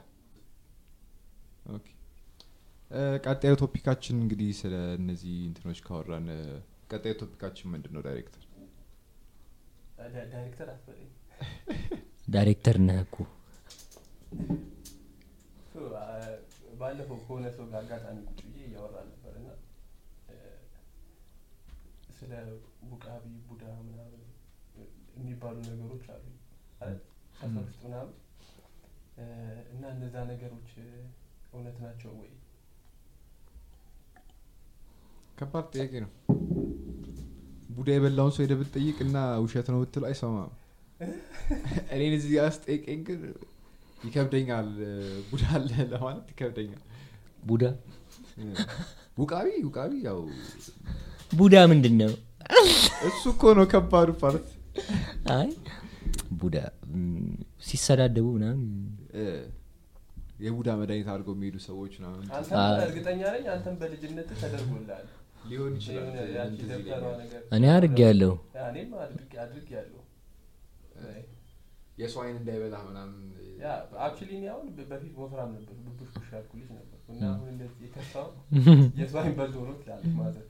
okay እ፣ ቀጣዩ topic ኣችን እንግዲህ ስለ እነዚህ እንትኖች ካወራን ቀጣዩ topic ኣችን ምንድን ነው ዳይሬክተር *laughs* ዳይሬክተር ነህ እኮ። ባለፈው ከሆነ ሰው ጋር አጋጣሚ ቁጭ ብዬ እያወራ ነበር እና ስለ ውቃቢ ቡዳ ምናምን የሚባሉ ነገሮች አሉ? ሰፈር ውስጥ ምናምን። እና እነዛ ነገሮች እውነት ናቸው ወይ? ከባድ ጥያቄ ነው። ቡዳ የበላውን ሰው ሄደህ ብትጠይቅ እና ውሸት ነው ብትል አይሰማም። *laughs* እኔን እዚህ ጋር ስትጠይቀኝ ግን ይከብደኛል። ቡዳ አለ ለማለት ይከብደኛል። ቡዳ? *laughs* ውቃቢ ውቃቢ ያው ቡዳ ምንድን ነው እሱ እኮ ነው ከባዱ part። አይ ቡዳ ሲሰዳደቡ ምናምን የቡዳ መድኃኒት አድርገው የሚሄዱ ሰዎች ምናምን እርግጠኛ ነኝ አንተም በልጅነት ተደርጎልሃል። ሊሆን ይችላል እኔ አድርግ ያለው የሰው አይን እንዳይበላ ምናምን ያ አክቹሊ እኔ አሁን በፊት ወፍራም ነበር ቡሽ ቡሽ ያልኩ ልጅ ነበር። እና አሁን እንደዚህ የከፋው *laughs* የሰው አይን በልቶ ነው ትላለች ማለት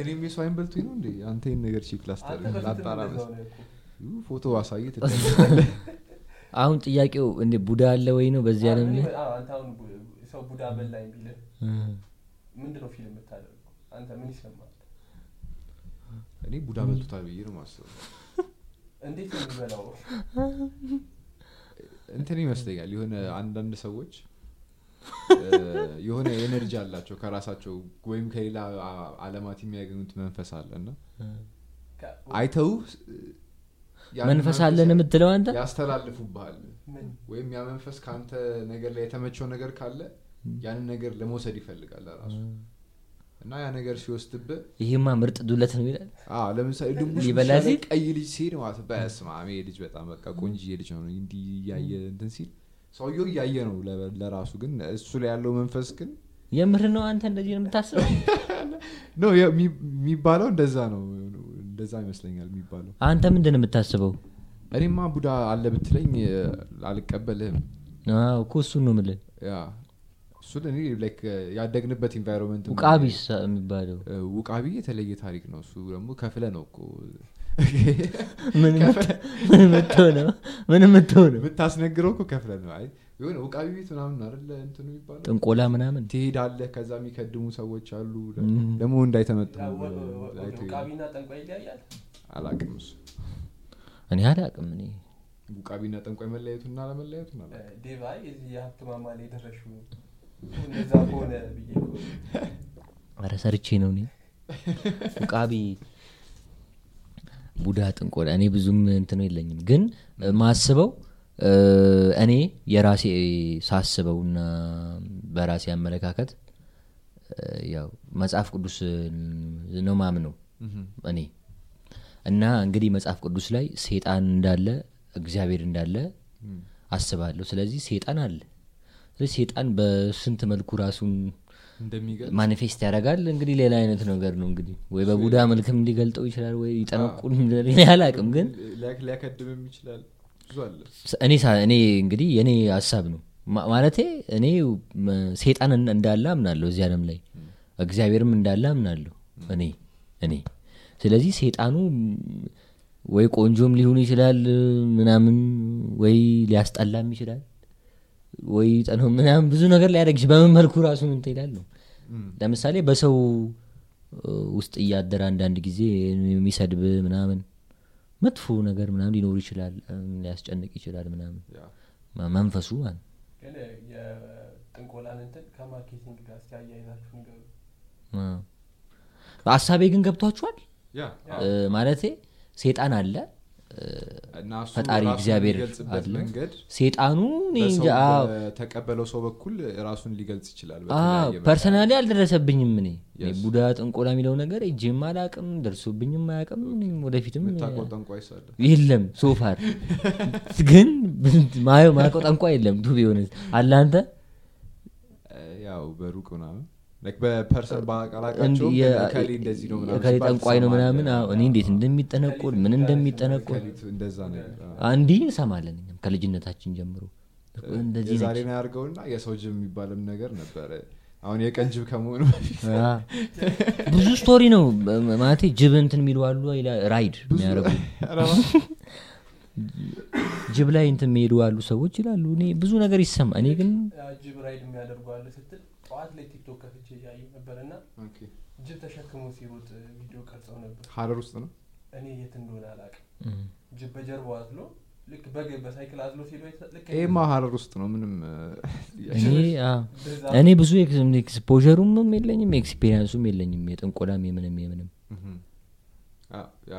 እኔም የሰው አይን በልቶኝ ነው እንዴ? አንተ ይህን ነገር ላስጠር በፊት ላጣራ ፎቶ *laughs* ትደረጋለህ አሁን ጥያቄው እንደ ቡዳ አለ ወይ ነው በዚህ ዓለም ላይ? ሰው ቡዳ በላኝ ቢልህ እ፣ ምንድን ነው ፊልም የምታደርገው? አንተ ምን ይሰማል? እኔ ቡዳ በልቶታል ብዬ ነው ማስበው እንዴት ነው የሚበላው? እንትን ይመስለኛል የሆነ አንዳንድ ሰዎች የሆነ ኤነርጂ አላቸው ከራሳቸው ወይም ከሌላ አለማት የሚያገኙት መንፈስ አለ እና አይተው መንፈስ አለን የምትለው አንተ ያስተላልፉብሃል ወይም ያ መንፈስ ከአንተ ነገር ላይ የተመቸው ነገር ካለ ያንን ነገር ለመውሰድ ይፈልጋል ራሱ እና ያ ነገር ሲወስድብህ ይህማ ምርጥ ዱለት ነው ይላል። ለምሳሌ ድንቡሽ ሊበላ ውሻ ላይ ሲል? ቀይ ልጅ ሲሄድ ማለት ይሄ ልጅ በጣም በቃ ቆንጅዬ ልጅ ነው እንዲህ እያየ እንትን ሲል ሰውየው እያየ ነው ለራሱ ግን እሱ ላይ ያለው መንፈስ ግን የምር ነው አንተ እንደዚህ ነው የምታስበው? *laughs* ነው የሚ- የሚባለው እንደዛ ነው እንደዛ ይመስለኛል የሚባለው አንተ ምንድን ነው የምታስበው? እኔማ ቡዳ አለ ብትለኝ አልቀበልህም። እኮ እሱን ነው ምልን እሱን እኔ ላይክ ያደግንበት ኢንቫይሮንመንት ውቃቢስ የሚባለው? ውቃቢ የተለየ ታሪክ ነው። እሱ ደግሞ ከፍለ ነው እኮ *laughs* ምን *laughs* ነው ነው የምታስነግረው እኮ ከፍለ ነው። አይ የሆነ ውቃቢ ቤት ምናምን አይደለ እንትኑ የሚባለው? ጥንቆላ ምናምን? ትሄዳለህ ከዛ የሚከድሙ ሰዎች አሉ። ደግሞ እንዳይተመጡ ያ ወ- ወ- ወ- ውቃቢና ጠንቋይ ይለያያል? አላቅም እሱ። እኔ አላቅም እኔ። ውቃቢና ጠንቋይ መለያየቱና አለመለያየቱን እ፣ እንደዛ ከሆነ ብዬ እኮ ነው። አረ ሰርቼ ነው እኔ። ውቃቢ ቡዳ ጥንቆላ እኔ ብዙም እንትኑ የለኝም። ግን ማስበው እኔ የራሴ ሳስበው እና በራሴ አመለካከት ያው መጽሐፍ ቅዱስ ነው ማምነው እኔ። እና እንግዲህ መጽሐፍ ቅዱስ ላይ ሴጣን እንዳለ እግዚአብሔር እንዳለ አስባለሁ። ስለዚህ ሴጣን አለ ሴጣን በስንት መልኩ ራሱን ማኒፌስት ያደርጋል? እንግዲህ ሌላ አይነት ነገር ነው እንግዲህ። ወይ በቡዳ መልክም ሊገልጠው ይችላል ወይ ሊጠነቁል አላቅም ግን ሊያከድምም ይችላል። እኔ እኔ እንግዲህ የእኔ ሀሳብ ነው። ማለቴ እኔ ሴጣን እን- እንዳለ አምናለሁ እዚህ ዓለም ላይ። እግዚአብሔርም እንዳለ አምናለሁ እኔ እኔ። ስለዚህ ሴጣኑ ወይ ቆንጆም ሊሆን ይችላል ምናምን ወይ ሊያስጠላም ይችላል ወይ ጠኖ ምናምን ብዙ ነገር ይችላል በምን መልኩ ራሱን እንትን ይላል ነው? ለምሳሌ በሰው ውስጥ እያደረ አንዳንድ ጊዜ የሚሰድብ ምናምን መጥፎ ነገር ምናምን ሊኖር ይችላል ሊያስጨንቅ ይችላል ምናምን። መንፈሱ ማለት ግን የጥንቆላን እንትን ከ marketing ጋር አ። ሀሳቤ ግን ገብቷችኋል? ማለቴ ሴጣን አለ ፈጣሪ እግዚአብሔር ሴጣኑ በተቀበለው ሰው በኩል ራሱን ሊገልጽ ይችላል personally አልደረሰብኝም እኔ. ቡዳ ጥንቆላ የሚለው ነገር እጅም አላቅም ደርሶብኝም አያቅም ወደፊትም የለም so far *laughs* ግን ማየው ማያውቀው ጠንቋይ የለም። አንተ? እ፣ ያው በሩቅ ምናምን በ person የ- ከሌ እንደዚህ ነው ጠንቋይ ነው ምናምን? አዎ፣ እኔ እንዴት እንደሚጠነቁል ምን እንደሚጠነቁል አንዲህ እንሰማለን እኛም ከልጅነታችን ጀምሮ። እንደዚህ ነች። ነው ያድርገውና የሰው ጅብ የሚባልም ነገር ነበረ። አሁን የቀን ጅብ ከመሆኑ ብዙ story ነው። ማለቴ ጅብ እንትን የሚሉ አሉ ride የሚያደርጉ። ጅብ ላይ እንትን የሚሄዱ አሉ ሰዎች ይላሉ። እኔ ብዙ ነገር ይሰማ እኔ ግን ጅብ ride የሚያደርጉ ስትል ጠዋት ላይ ቲክቶክ ከፍቼ እያየሁ ነበር እና okay። ጅብ ተሸክሞ ሲሮጥ ቪዲዮ ቀርጸው ነበር። ሀረር ውስጥ ነው እኔ የት እንደሆነ አላውቅም። ጅብ በጀርባው አዝሎ ልክ በግ በሳይክል አዝሎ ሲሄዱ አይተ- ልክ ይሄማ ሀረር ውስጥ ነው ምንም እኔ አዎ። እንደዛ እኔ ብዙ exposure ኡም የለኝም experience ኡም የለኝም የጥንቆላም የምንም የምንም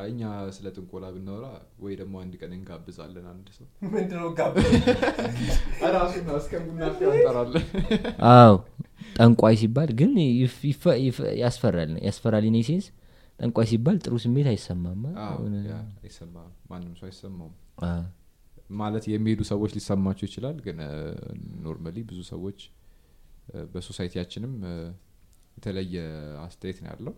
እኛ ስለ ጥንቆላ ብናወራ ወይ ደግሞ አንድ ቀን እንጋብዛለን አንድ ሰው። *laughs* ምንድነው ጋብ ራሱን *laughs* እስከ ቡና እንጠራለን። አዎ ጠንቋይ ሲባል ግን ይፍ- ይፈ- ይፈ- ያስፈራል ያስፈራል in a sense። ጠንቋይ ሲባል ጥሩ ስሜት አይሰማም። ማንም ሰው አይሰማውም። አዎ። ማለት የሚሄዱ ሰዎች ሊሰማቸው ይችላል ግን normally ብዙ ሰዎች በ society ያችንም የተለየ አስተያየት ነው ያለው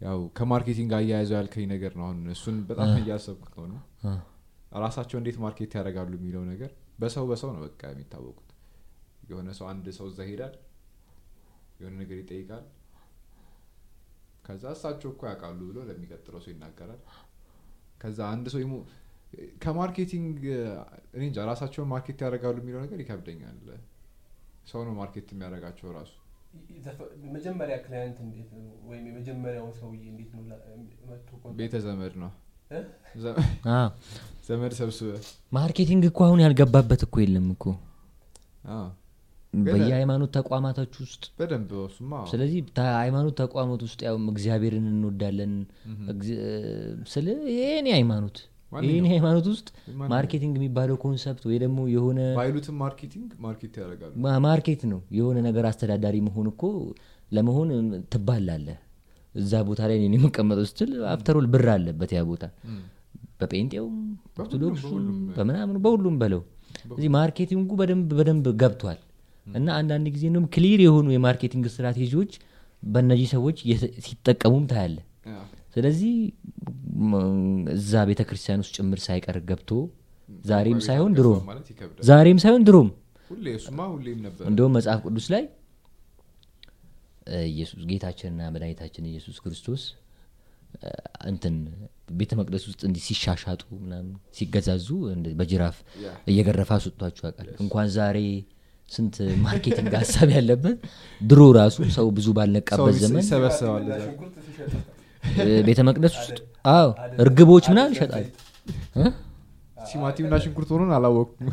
ያው ከ marketing አያያዘው ያልከኝ ነገር ነው። አሁን እሱን በጣም እያሰብኩት ነው አ፣ ራሳቸው እንዴት market ያደርጋሉ የሚለው ነገር በሰው በሰው ነው በቃ የሚታወቁት። የሆነ ሰው አንድ ሰው እዛ ሄዳል የሆነ ነገር ይጠይቃል። ከዛ እሳቸው እኮ ያውቃሉ ብሎ ለሚቀጥለው ሰው ይናገራል። ከዛ አንድ ሰው ይሞ ከ marketing እኔ እንጃ ራሳቸውን market ያደርጋሉ የሚለው ነገር ይከብደኛል። ሰው ነው market የሚያደርጋቸው ራሱ መጀመሪያ client እንዴት ነው ወይም የመጀመሪያውን ሰውዬ እንዴት ነው መጥቶ ቤተ ዘመድ ነው እ? ዘ- አዎ። ዘመድ ሰብስበ marketing እኮ አሁን ያልገባበት እኮ የለም እኮ አዎ። በየሃይማኖት ተቋማቶች ውስጥ በደንብ እሱማ አዎ። ስለዚህ ሃይማኖት ተቋማት ውስጥ ያው እግዚአብሔርን እንወዳለን እግዚ- ስለ የኔ ሃይማኖት ይህን ሃይማኖት ውስጥ marketing የሚባለው concept ወይ ደግሞ የሆነ ባይሉትም marketing market ያደርጋሉ። market ነው። የሆነ ነገር አስተዳዳሪ መሆን እኮ ለመሆን ትባላለህ። እዛ ቦታ ላይ እኔ የምቀመጠው ስትል after all ብር አለበት ያ ቦታ። በጴንጤውም ኦርቶዶክሱም በሁሉም፣ በምናምኑ በሁሉም በለው። እዚህ marketing ኡ በደንብ በደንብ ገብቷል። እና አንዳንድ ጊዜ clear የሆኑ የ marketing strategy ዎች በእነዚህ ሰዎች ሲጠቀሙም ታያለህ ስለዚህ እዛ ቤተ ክርስቲያን ውስጥ ጭምር ሳይቀር ገብቶ ዛሬም ሳይሆን ድሮም ዛሬም ሳይሆን ድሮም እንደውም መጽሐፍ ቅዱስ ላይ ኢየሱስ ጌታችንና መድኃኒታችን ኢየሱስ ክርስቶስ እንትን ቤተ መቅደስ ውስጥ እንዲህ ሲሻሻጡ ምናምን ሲገዛዙ በጅራፍ ያ። እየገረፈ አስወጥቷቸው ያውቃል። እንኳን ዛሬ ስንት marketing ሀሳብ ያለበት ድሮ ራሱ ሰው ብዙ ሰው ባልነቃበት ዘመን ቤተ መቅደስ ውስጥ? አዎ። እርግቦች ምናምን ይሸጣል? ቲማቲምና ሽንኩርት ሆኖን አላወቅኩም።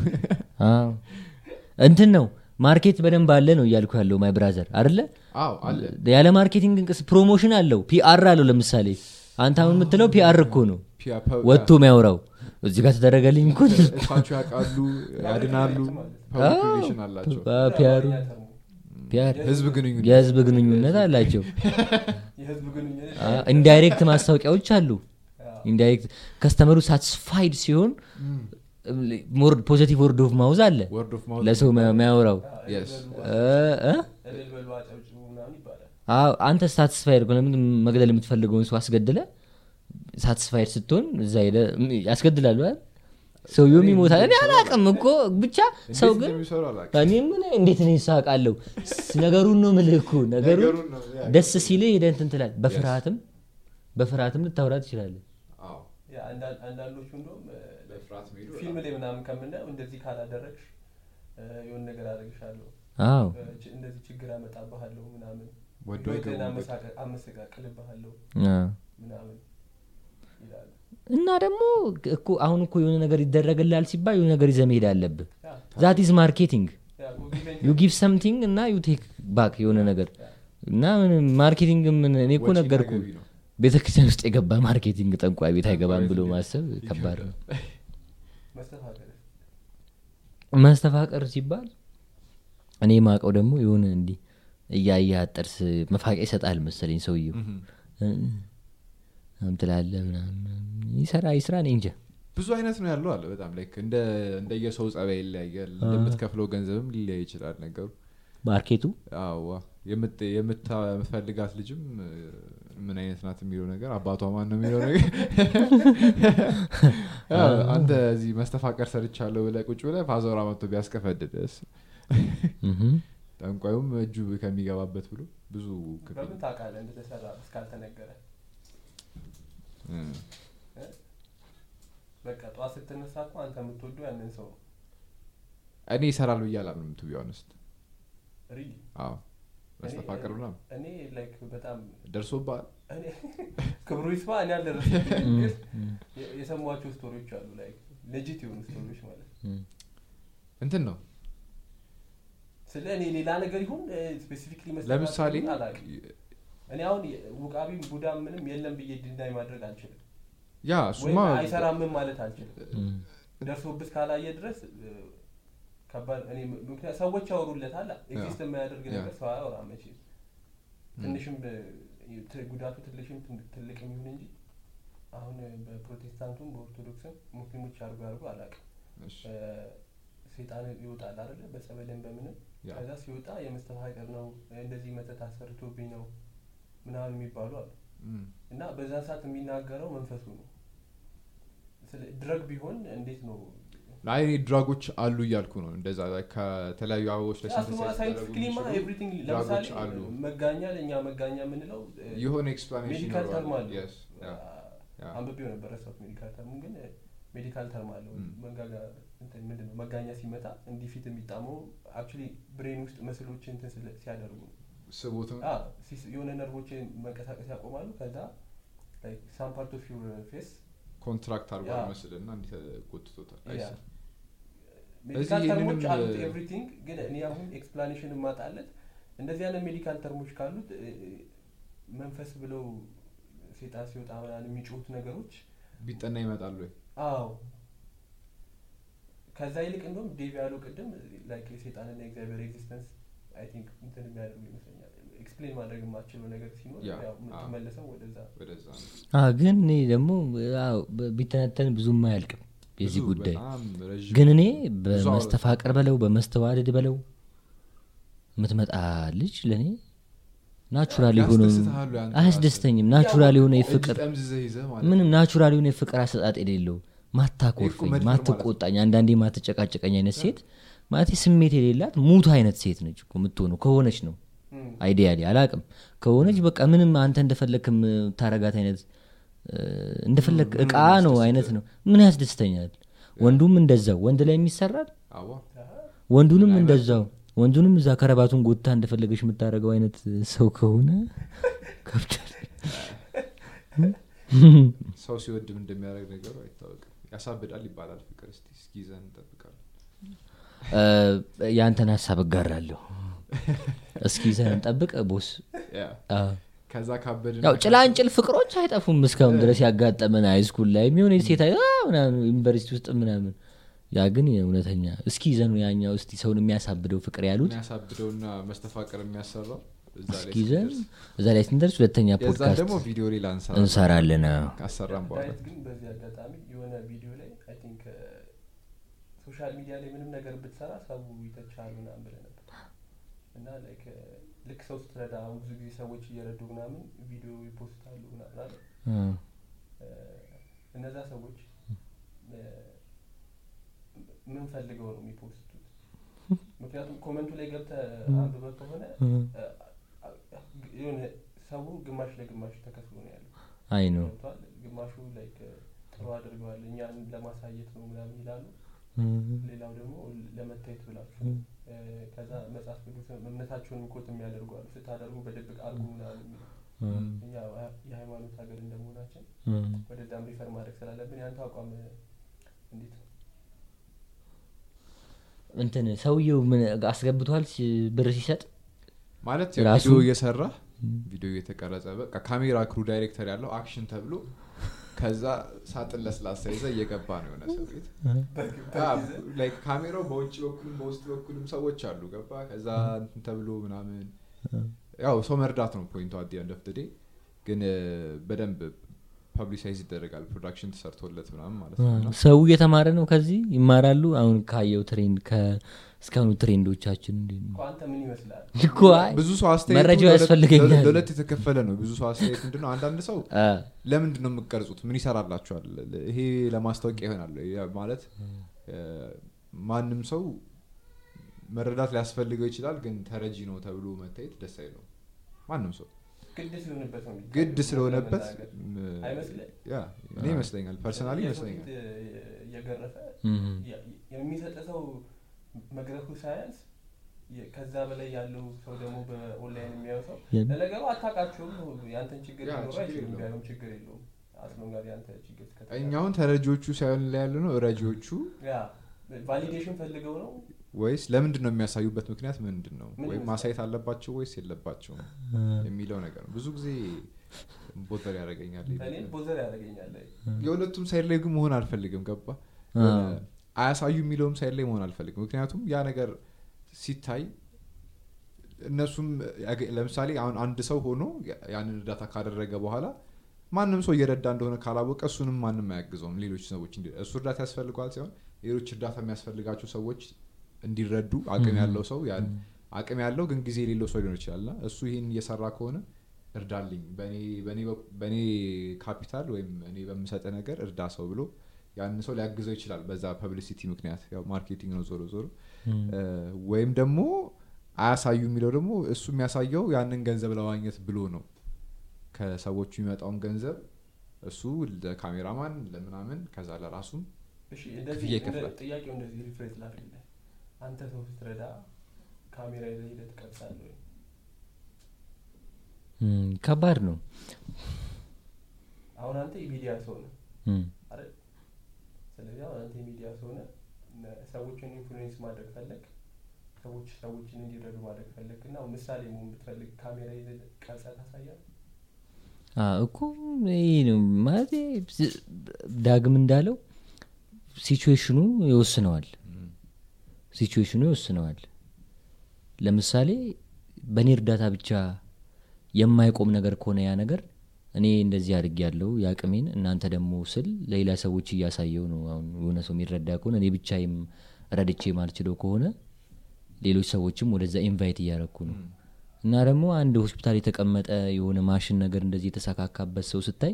እንትን ነው market በደንብ አለ ነው እያልኩ ያለው my brother አደለ ያለ marketing እንቅስ promotion አለው። PR አለው ለምሳሌ። አንተ አሁን የምትለው PR እኮ ነው። ወጥቶ የሚያወራው። እዚህ ጋር ተደረገልኝ እኮ። ያውቃሉ ያድናሉ PR ኡ PR የህዝብ ግንኙነት አላቸው። *laughs* indirect ማስታወቂያዎች አሉ። indirect customer ኡ satisfied ሲሆን positive word of mouth አለ ለሰው የሚያወራው አንተ ሳትስፋይድ ለምን መግደል የምትፈልገውን ሰው አስገድለ ሳትስፋይድ ስትሆን እዛ ሄደ ያስገድላሉ አይደል? ሰውየውም ይሞታል እኔ አላቅም እኮ ብቻ ሰው ግን እንደሚሰሩ አላውቅም። እኔ ምን እንዴት እኔ ሳቃለሁ ነገሩን ነው ምልህ እኮ ነገሩን ነው፣ ደስ ሲልህ ሄደህ እንትን ትላለህ። በፍርሃትም በፍርሃትም ልታወራ ትችላለህ። አዎ፣ ያ አንዳንድ- አንዳንዶቹ እንደውም ፊልም ላይ ምናምን ከምናየው እንደዚህ ካላደረግሽ የሆነ ነገር አደረግሻለሁ እንደዚህ ችግር አመጣብሃለሁ ምናምን። አመሳቀ- አመሰቃቅልብሃለሁ አዎ። ምናምን ይላሉ እና ደግሞ እኮ አሁን እኮ የሆነ ነገር ይደረግልሃል ሲባል የሆነ ነገር ይዘህ መሄድ አለብህ። that is marketing you give something እና you take back የሆነ ነገር። እና ምን marketing ምን እኔ እኮ ነገርኩ። ቤተ ክርስቲያን ውስጥ የገባ marketing ጠንቋይ ቤት አይገባም ብሎ ማሰብ ከባድ ነው። መስተፋቀር መስተፋቀር ሲባል እኔ ማቀው ደግሞ የሆነ እንዲህ እያየ ጥርስ መፋቂያ ይሰጣል መሰለኝ ሰውየው እ፣ ምናምን ትላለህ ምናምን ይሰራ ይስራ እኔ እንጃ። ብዙ አይነት ነው ያለው አለ በጣም like እንደ እንደየሰው ጸባይ ይለያያል። እንደምትከፍለው ገንዘብም ሊለያይ ይችላል ነገሩ። market ኡ? አዋ የምት- የምታ- የምትፈልጋት ልጅም ምን አይነት ናት የሚለው ነገር አባቷ ማን ነው የሚለው ነገር? *laughs* አዎ፣ አንተ እዚህ መስተፋቀር ሰርቻለሁ ብለህ ቁጭ ብለህ ፋዘሯ መጥቶ ቢያስከፈድደስ እህም። ጠንቋዩም እጁ ከሚገባበት ብሎ ብዙ በቃ ጠዋት ስትነሳ እኮ አንተ የምትወደው ያንን ሰው ነው። እኔ ይሰራል ብዬ አላምንም ቱ ቢሆንስት ሪሊ አዎ። መስተፋቀር ምናምን እኔ ላይክ በጣም ደርሶብሃል? እኔ *laughs* ክብሩ ይስፋ እኔ አልደረሰብኝም። ግን የ- የሰሟቸው ስቶሪዎች አሉ ላይ ሌጂት የሆኑ ስቶሪዎች ማለት ነው። እንትን ነው። ስለ እኔ ሌላ ነገር ይሁን? ስፔሲፊክሊ ለምሳሌ እኔ አሁን ውቃቢም ቡዳም ምንም የለም ብዬ ድናይ ማድረግ አልችልም። ያ ወይም እሱማ አይሰራምም ማለት አልችልም። ደርሶብህ ካላየ ድረስ ከባድ እኔ ምክንያት ሰዎች ያወሩለታል። exist የማያደርግ ነገር ሰው አያወራም መቼም። ትንሽም ጉዳቱ ትንሽም ትን- ትልቅም ይሁን እንጂ አሁን በፕሮቴስታንቱም በኦርቶዶክስም ሙስሊሞች አድርጎ አድርጎ አላውቅም ሴጣን ይወጣል አይደለ? በጸበልን በምንም ከዛ ሲወጣ የመስተፋቀር ነው እንደዚህ መተት አሰርቶብኝ ነው ምናምን የሚባሉ አሉ። እና በዛን ሰዓት የሚናገረው መንፈሱ ነው። drug ቢሆን እንዴት ነው? አይ እኔ drug ኦች አሉ እያልኩ ነው። እንደዛ ከተለያዩ አበቦች ላይ synthesize ሊደረጉ scientifically ማ የሚችሉ everything drug ኦች ለምሳሌ አሉ። መጋኛ ለእኛ መጋኛ የምንለው የሆነ explanation አንብቤው ነበር ረሳሁት medical term ኡን ግን medical term አለው። መጋኛ ሲመታ እንዲህ ፊት የሚጣመው actually brain ውስጥ muscle ኦች እንትን ሲያደርጉ ነው ስቦትም የሆነ ነርቮች መንቀሳቀስ ያቆማሉ። ከዛ ሳም ፓርት ኦፍ ዩር ፌስ ኮንትራክት አርጓ ያ። መስል እና ያ። አይሰ- ሜዲካል ተርሞች አሉት ኤቭሪቲንግ ግን እኔ አሁን ኤክስፕላኔሽን የማጣለት እንደዚህ አይነት ሜዲካል ተርሞች ካሉት መንፈስ ብለው ሴጣን ሲወጣ ምናምን የሚጮሁት ነገሮች ቢጠና ይመጣሉ ወይ? አዎ። ከዛ ይልቅ እንደውም ዴቭ ያለው ቅድም like የሴጣንና የእግዚአብሔር existence I think እንትን የሚያደርጉ ይመስለኛል explain ማድረግ የማትችለው ነገር ሲኖር የምትመለሰው ወደዛ ግን እኔ ደግሞ ቢተነተን ብዙም አያልቅም የዚህ ብዙ ጉዳይ። ግን እኔ በመስተፋቀር በለው በመስተዋደድ በለው የምትመጣ ልጅ ለእኔ natural የሆነ አያስደስተኝም። natural የሆነ የፍቅር ምንም natural የሆነ የፍቅር አሰጣጥ የሌለው ማታኮርፈኝ ማትቆጣኝ አንዳንዴ ማትጨቃጨቀኝ አይነት ሴት ማለት ስሜት የሌላት ሙት አይነት ሴት ነች እኮ የምትሆነው። ከሆነች ነው እም፣ ideally አላቅም ከሆነች በቃ ምንም አንተ እንደፈለግ ታረጋት አይነት እንደፈለግ እቃ ነው አይነት ነው። ምን ያስደስተኛል? ወንዱም እንደዛው። ወንድ ላይ ይሰራል ወንዱንም እንደዛው። ወንዱንም እዛ ከረባቱን ጎትታ እንደፈለገች የምታደረገው አይነት ሰው ከሆነ ከብዳል ሰው ሲወድም እንደሚያደርግ ነገሩ አይታወቅም። ያሳብዳል ይባላል ፍቅር። እስቲ እስኪ ይዘን እንጠብቃለን። የአንተን ሀሳብ እጋራለሁ እስኪ ይዘን እንጠብቅ ቦስ። ከዛ ካበድን ያው ጭላንጭል ፍቅሮች አይጠፉም እስካሁን ድረስ ያጋጠመን ሃይስኩል ላይ የሚሆን ሴት ዩኒቨርሲቲ ውስጥ ምናምን። ያ ግን እውነተኛ እስኪ ይዘኑ ያኛው እስቲ ሰውን የሚያሳብደው ፍቅር ያሉት የሚያሳብደውና መስተፋቀር የሚያሰራው እዛ ላይ እስኪ ይዘን እዛ ላይ ስንደርስ ሁለተኛ ፖድካስት ደግሞ ቪዲዮ ሌላ እንሰራ እንሰራለን። አዎ። ካሰራን በኋላ ግን በዚህ አጋጣሚ የሆነ ቪዲዮ ላይ I think social media ላይ ምንም ነገር ብትሰራ ሰው ምናምን ብለህ ነበር እና like ልክ ሰው ስትረዳ አሁን ብዙ ጊዜ ሰዎች እየረዱ ምናምን ቪዲዮ ይ post ኣሉ ምናምን አለ እነዛ ሰዎች ምን ፈልገው ነው የሚ post ኡት? ምክንያቱም comment ኡ ላይ ገብተህ አንብበህ ከሆነ የሆነ ሰው ግማሽ ለግማሽ ተከፍሎ ነው ያለው። አይ ነው ግማሹ like ጥሩ አድርገዋል እኛን ለማሳየት ነው ምናምን ይላሉ። ሌላው ደግሞ ለመታየት ብላችሁ ከዛ መጽሐፍ ቅዱስ እምነታቸውን quote የሚያደርጉ አሉ። ስታደርጉ በድብቅ አርጉ ምናምን እኛ የሃይማኖት ሀገር እንደመሆናችን እ። ወደዛም refer ማድረግ ስላለብን ያንተ አቋም እንዴት ነው? እንትን ሰውየው ምን አስገብቷል? ሲ- ብር ሲሰጥ? ማለት ቪዲዮ እየሰራ ቪዲዮ እየተቀረጸ በቃ ካሜራ crew ዳይሬክተር ያለው action ተብሎ ከዛ ሳጥን ለስላሳ ይዘ እየገባ ነው የሆነ ሰው ቤት። ካሜራው በውጭ በኩልም በውስጥ በኩልም ሰዎች አሉ። ገባ? ከዛ እንትን ተብሎ ምናምን ያው ሰው መርዳት ነው ፖይንቱ አዲ እንደፍትዴ ግን በደንብ ፐብሊሳይዝ ይደረጋል። ፕሮዳክሽን ተሰርቶለት ምናምን ማለት ነው። ሰው እየተማረ ነው ከዚህ? ይማራሉ? አሁን ካየው ትሬንድ እስካሁኑ ትሬንዶቻችን እንዴት ነው? እኮ አንተ ምን ይመስላል? እኮ አይ፣ ብዙ ሰው ለሁለት- ያስፈልገኛል። ለሁለት የተከፈለ ነው። ብዙ ሰው አስተያየት ምንድን ነው? አንዳንድ ሰው አ፣ ለምንድን ነው የምቀርጹት? ምን ይሰራላችኋል? ይሄ ለማስታወቂያ ይሆናል። ማለት ማንም ሰው መረዳት ሊያስፈልገው ይችላል ግን ተረጂ ነው ተብሎ መታየት ደስ አይለው ማንም ሰው ግድ ስለሆነበት እኔ ይመስለኛል። ፐርሰናሊ የሰው ይመስለኛል መግረፉ ሳያንስ የ- ከዛ በላይ ያለው ሰው ደግሞ በኦንላይን የሚያየው ሰው ለነገሩ አታውቃቸውም ያንተን ችግር ችግር አይችልም ችግር የለውም። አስሎን ጋር ያንተ ችግር እኛ አሁን ተረጂዎቹ ሳይሆን ላይ ያለ ነው ረጂዎቹ validation ፈልገው ነው? ወይስ ለምንድን ነው የሚያሳዩበት ምክንያት ምንድን ነው ወይም? ማሳየት አለባቸው ወይስ የለባቸውም? የሚለው ነገር ነው። ብዙ ጊዜ bother ያደርገኛል bother ያደርገኛል። የሁለቱም side ላይ ግን መሆን አልፈልግም። ገባ አያሳዩ የሚለውም side ላይ መሆን አልፈልግም። ምክንያቱም ያ ነገር ሲታይ እነሱም ለምሳሌ አሁን አንድ ሰው ሆኖ ያንን እርዳታ ካደረገ በኋላ ማንም ሰው እየረዳ እንደሆነ ካላወቀ እሱንም ማንም አያግዘውም። ሌሎች ሰዎች እሱ እርዳታ ያስፈልገዋል ሲሆን ሌሎች እርዳታ የሚያስፈልጋቸው ሰዎች እንዲረዱ አቅም ያለው ሰው አቅም ያለው ግን ጊዜ የሌለው ሰው ሊሆን ይችላል። እና እሱ ይህን እየሰራ ከሆነ እርዳልኝ በእኔ- ካፒታል ወይም እኔ በምሰጥ ነገር እርዳ ሰው ብሎ ያንን ሰው ሊያግዘው ይችላል በዛ publicity ምክንያት። ያው marketing ነው ዞሮ ዞሮ። ወይም ደግሞ አያሳዩ የሚለው ደግሞ እሱ የሚያሳየው ያንን ገንዘብ ለማግኘት ብሎ ነው። ከሰዎቹ የሚመጣውን ገንዘብ እሱ ለካሜራማን ለምናምን ከዛ ለራሱም ጥያቄው እንደዚህ rephrase ላድርግልህ። አንተ ሰው ስትረዳ ካሜራ ይዘህ ሄደህ ትቀርጻለህ ከባድ ነው። አሁን አንተ የሚዲያ ሰው አይደል ስለዚህ አሁን አንተ የሚዲያ ሰው ነህ ነ- ሰዎችን influence ማድረግ ፈለግ ሰዎች ሰዎችን እንዲረዱ ማድረግ ፈለግ እና ምሳሌ መሆን ብትፈልግ ካሜራ ይዘህ ቀርጸህ ታሳያለህ? አ፣ እኮ ይሄ ነው ማለት ዳግም እንዳለው ሲቹዌሽኑ ይወስነዋል። ሲቹዌሽኑ ይወስነዋል። ለምሳሌ በእኔ እርዳታ ብቻ የማይቆም ነገር ከሆነ ያ ነገር እኔ እንደዚህ አድርግ ያለው የአቅሜን እናንተ ደግሞ ስል ለሌላ ሰዎች እያሳየው ነው። አሁን የሆነ ሰው የሚረዳ ከሆነ እኔ ብቻዬም ረድቼ ማልችለው ከሆነ ሌሎች ሰዎችም ወደዛ invite እያረኩ ነው። እና ደግሞ አንድ ሆስፒታል የተቀመጠ የሆነ ማሽን ነገር እንደዚህ የተሰካካበት ሰው ስታይ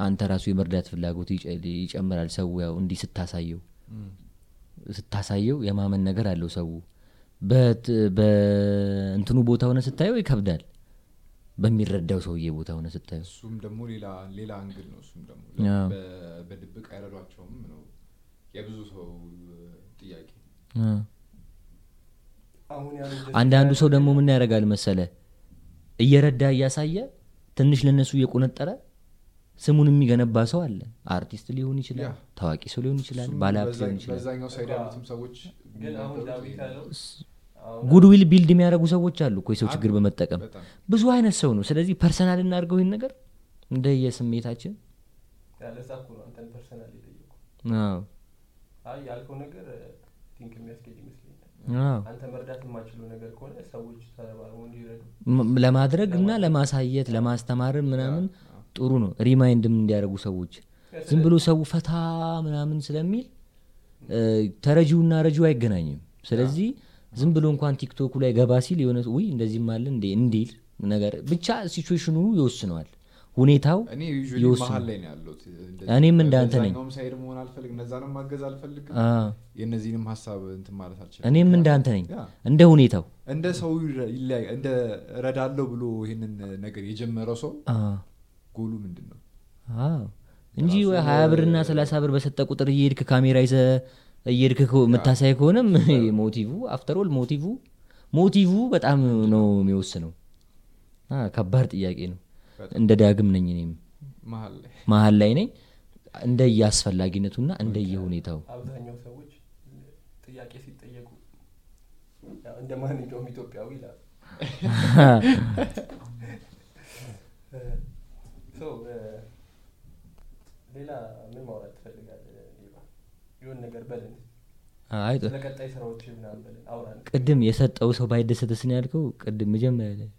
አንተ ራሱ የመርዳት ፍላጎት ይጨ- ይጨምራል ሰው ያው እንዲህ ስታሳየው። ስታሳየው የማመን ነገር አለው ሰው። በእንትኑ ቦታ ሆነ ስታየው ይከብዳል በሚረዳው ሰውዬ ቦታ ሆነ ስታየው? እሱም ደግሞ ሌላ ሌላ አንግል ነው። እሱም ደግሞ አዎ። በ- በድብቅ አይረዷቸውም ነው የብዙ ሰው ጥያቄ። አንዳንዱ ሰው ደግሞ ምን ያደርጋል መሰለ? እየረዳ እያሳየ ትንሽ ለነሱ እየቆነጠረ ስሙን የሚገነባ ሰው አለ። አርቲስት ሊሆን ይችላል ታዋቂ ሰው ሊሆን ይችላል ባለሀብት ሊሆን ይችላል አሁን goodwill build የሚያደርጉ ሰዎች አሉ እኮ የሰው ችግር በመጠቀም ብዙ አይነት ሰው ነው። ስለዚህ personal እናድርገው ይህን ነገር ያልከው think ይመስለኛል። አንተ መርዳት የማትችለው ከሆነ ሰዎች ተረባርበው እንዲረዱ። ም- ለማድረግ እና ለማሳየት ለማስተማርም ምናምን ጥሩ ነው። remind ም እንዲያደርጉ ሰዎች ዝም ብሎ ሰው ፈታ ምናምን ስለሚል ተረጂውና ረጂው አይገናኝም። ስለዚህ ዝም ብሎ እንኳን ቲክቶኩ ላይ ገባ ሲል የሆነ ውይ እንደዚህም አለ እንዴ? እንዲል ነገር ብቻ situation ኑ ይወስነዋል። ሁኔታው ይወስናል። እኔም እንዳንተ ነኝ። እኔም እንዳንተ ነኝ። እንደ ሁኔታው። እንደ ሰው እንደ እረዳለሁ ብሎ ይህንን ነገር የጀመረው ሰው ጎሉ ምንድን ነው? እንጂ ሀያ ብርና ሰላሳ ብር በሰጠ ቁጥር እየሄድክ ካሜራ ይዘህ እየሄድክ የምታሳይ ከሆነም motive after all motive motive በጣም ነው የሚወስነው። ከባድ ጥያቄ ነው። እንደ ዳግም ነኝ እኔም። መሀል ላይ ነኝ። እንደየ አስፈላጊነቱና እንደየ ሁኔታው አብዛኛው ሰዎች ጥያቄ ሲጠየቁ እንደ ማንኛውም ኢትዮጵያዊ ይላል *laughs* ሌላ ምን ማውራት ትፈልጋለህ? ሌባ? የሆነ ነገር በልን። አይ ስለ ቀጣይ ስራዎች ምናምን በልን። አውራን። ቅድም የሰጠው ሰው ባይደሰትስ ነው ያልከው? ቅድም መጀመሪያ ላይ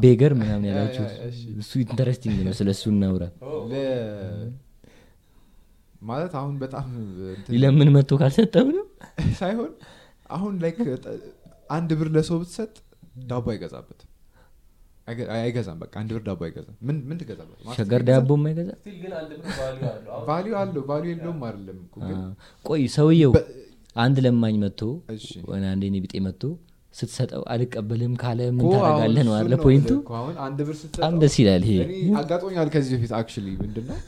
beggar ምናምን yeah, yeah, ያላችሁት? *laughs* እሺ። እሱ interesting ነው ስለ እሱ እናውራ ማለት አሁን በጣም ይለምን መጥቶ ካልሰጠው ነው? ሳይሆን አሁን like አንድ ብር ለሰው ብትሰጥ ዳቦ አይገዛበትም። አይገ- አይገዛም በቃ አንድ ብር ዳቦ አይገዛም። ምን ምን ትገዛበት ሸገር ዳቦ የማይገዛ? still ግን አንድ ብር value አለው። value የለውም አይደለም ቆይ ሰውየው አንድ ለማኝ መጥቶ አንድ እኔ ቢጤ መጥቶ ስትሰጠው አልቀበልም ካለ ምን ታደርጋለህ ነው አለ point ኡ? በጣም ደስ ይላል ይሄ። እኔ አጋጥሞኛል ከዚህ በፊት actually ምንድነው?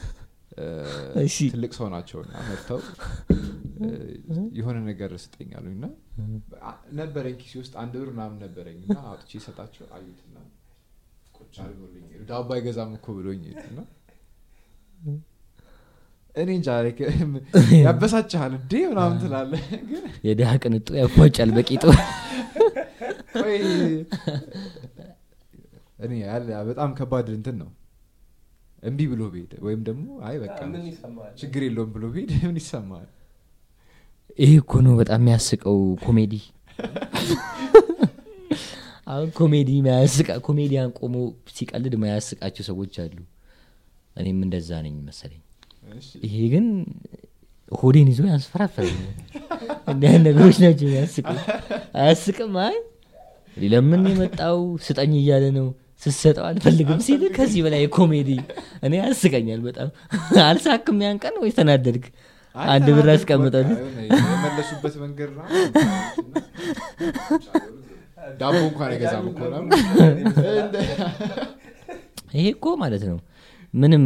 ትልቅ ሰው ናቸው እና መጥተው የሆነ ነገር ስጠኝ አሉኝ እና ነበረኝ ኪሴ ውስጥ አንድ ብር ምናምን ነበረኝ እና አውጥቼ ሰጣቸው አዩትና ቁጭ ሄዱ። ዳቦ አይገዛም እኮ ብሎኝ እና እኔ እንጃ ያበሳጭሃል እንዴ ምናምን ትላለህ ግን የድሃ ቅንጡ ያፏጫል በቂጡ ቆይ እኔ ያለ በጣም ከባድ እንትን ነው እምቢ ብሎ ብሄድ ወይም ደግሞ አይ በቃ ችግር የለውም ብሎ ብሄድ ምን ይሰማል ይህ እኮ ነው በጣም የሚያስቀው ኮሜዲ አሁን ኮሜዲ ማያስቃ ኮሜዲያን ቆሞ ሲቀልድ ማያስቃቸው ሰዎች አሉ። እኔም እንደዛ ነኝ መሰለኝ። ይሄ ግን ሆዴን ይዞ ያንስፈራፈረኛል እንዲህ ነገሮች ናቸው ያስቁ አያስቅም? አይ ለምን የመጣው ስጠኝ እያለ ነው። ስሰጠው አልፈልግም ሲል ከዚህ በላይ ኮሜዲ። እኔ ያስቀኛል በጣም። አልሳክም ያን ቀን ወይ ተናደድክ? አንድ ብር አስቀምጠል የመለሱበት መንገድ ነው ዳቦ እንኳን አይገዛም እኮ ይሄ እኮ ማለት ነው ምንም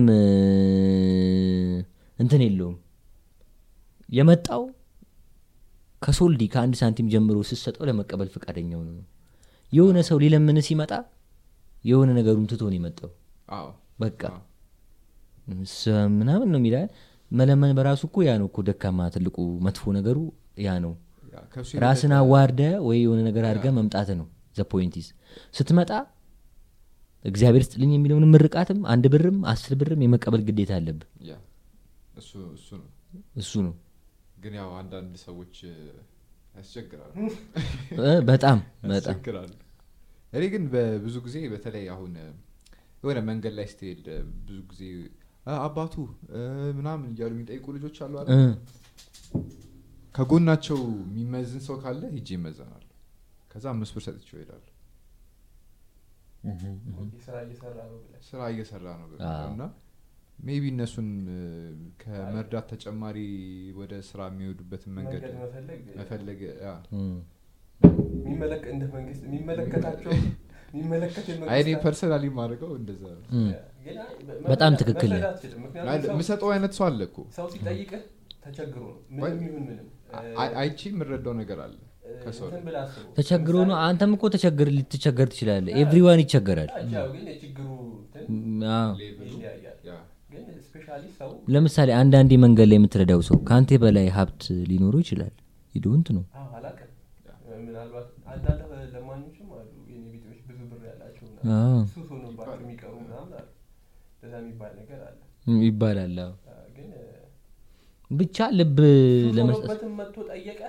እንትን የለውም። የመጣው ከሶልዲ ከአንድ ሳንቲም ጀምሮ ስሰጠው ለመቀበል ፈቃደኛው ነው። የሆነ ሰው ሊለምን ሲመጣ የሆነ ነገሩን ትቶ ነው የመጣው። በቃ ምናምን ነው የሚባል መለመን በራሱ እኮ ያ ነው እኮ ደካማ ትልቁ መጥፎ ነገሩ ያ ነው ራስን አዋርደ ወይ የሆነ ነገር አድርገ መምጣት ነው the point is ስትመጣ እግዚአብሔር ስጥልኝ የሚለውን ምርቃትም አንድ ብርም አስር ብርም የመቀበል ግዴታ አለብህ። yeah, እሱ ነው። ግን ያው አንዳንድ ሰዎች ያስቸግራሉ። በጣም *laughs* በጣም እኔ ግን በብዙ ጊዜ በተለይ አሁን የሆነ መንገድ ላይ ስትሄድ ብዙ ጊዜ አባቱ ምናምን እያሉ የሚጠይቁ ልጆች አሉ ከጎናቸው የሚመዝን ሰው ካለ ሂጄ ይመዘናሉ ከዛ አምስት ብር ሰጥቼው ይሄዳሉ ስራ እየሰራ ነው እና maybe እነሱን ከመርዳት ተጨማሪ ወደ ስራ የሚሄዱበትን መንገድ መፈለግ? መፈለግ yeah። እ። የሚመለክ እንደ መንግስት የሚመለከታቸው የሚመለከት አይ እኔ የመንግስት personally ማድረገው እንደዛ በጣም ትክክል የምሰጠው አይነት ሰው አለ እኮ። ሰው ሲጠይቅህ ተቸግሮ ነው። ምንም ይሁን ምንም አይ- አይቼ የምረዳው ነገር አለ ተቸግሮ ነው? አንተም እኮ ተቸግር ልትቸገር ትችላለህ። everyone ይቸገራል። ለምሳሌ አንዳንዴ መንገድ ላይ የምትረዳው ሰው ከአንተ በላይ ሀብት ሊኖረው ይችላል። ይዶንት ነው ይባላል ብቻ ልብ ለመስጠት መጥቶ ጠየቀ?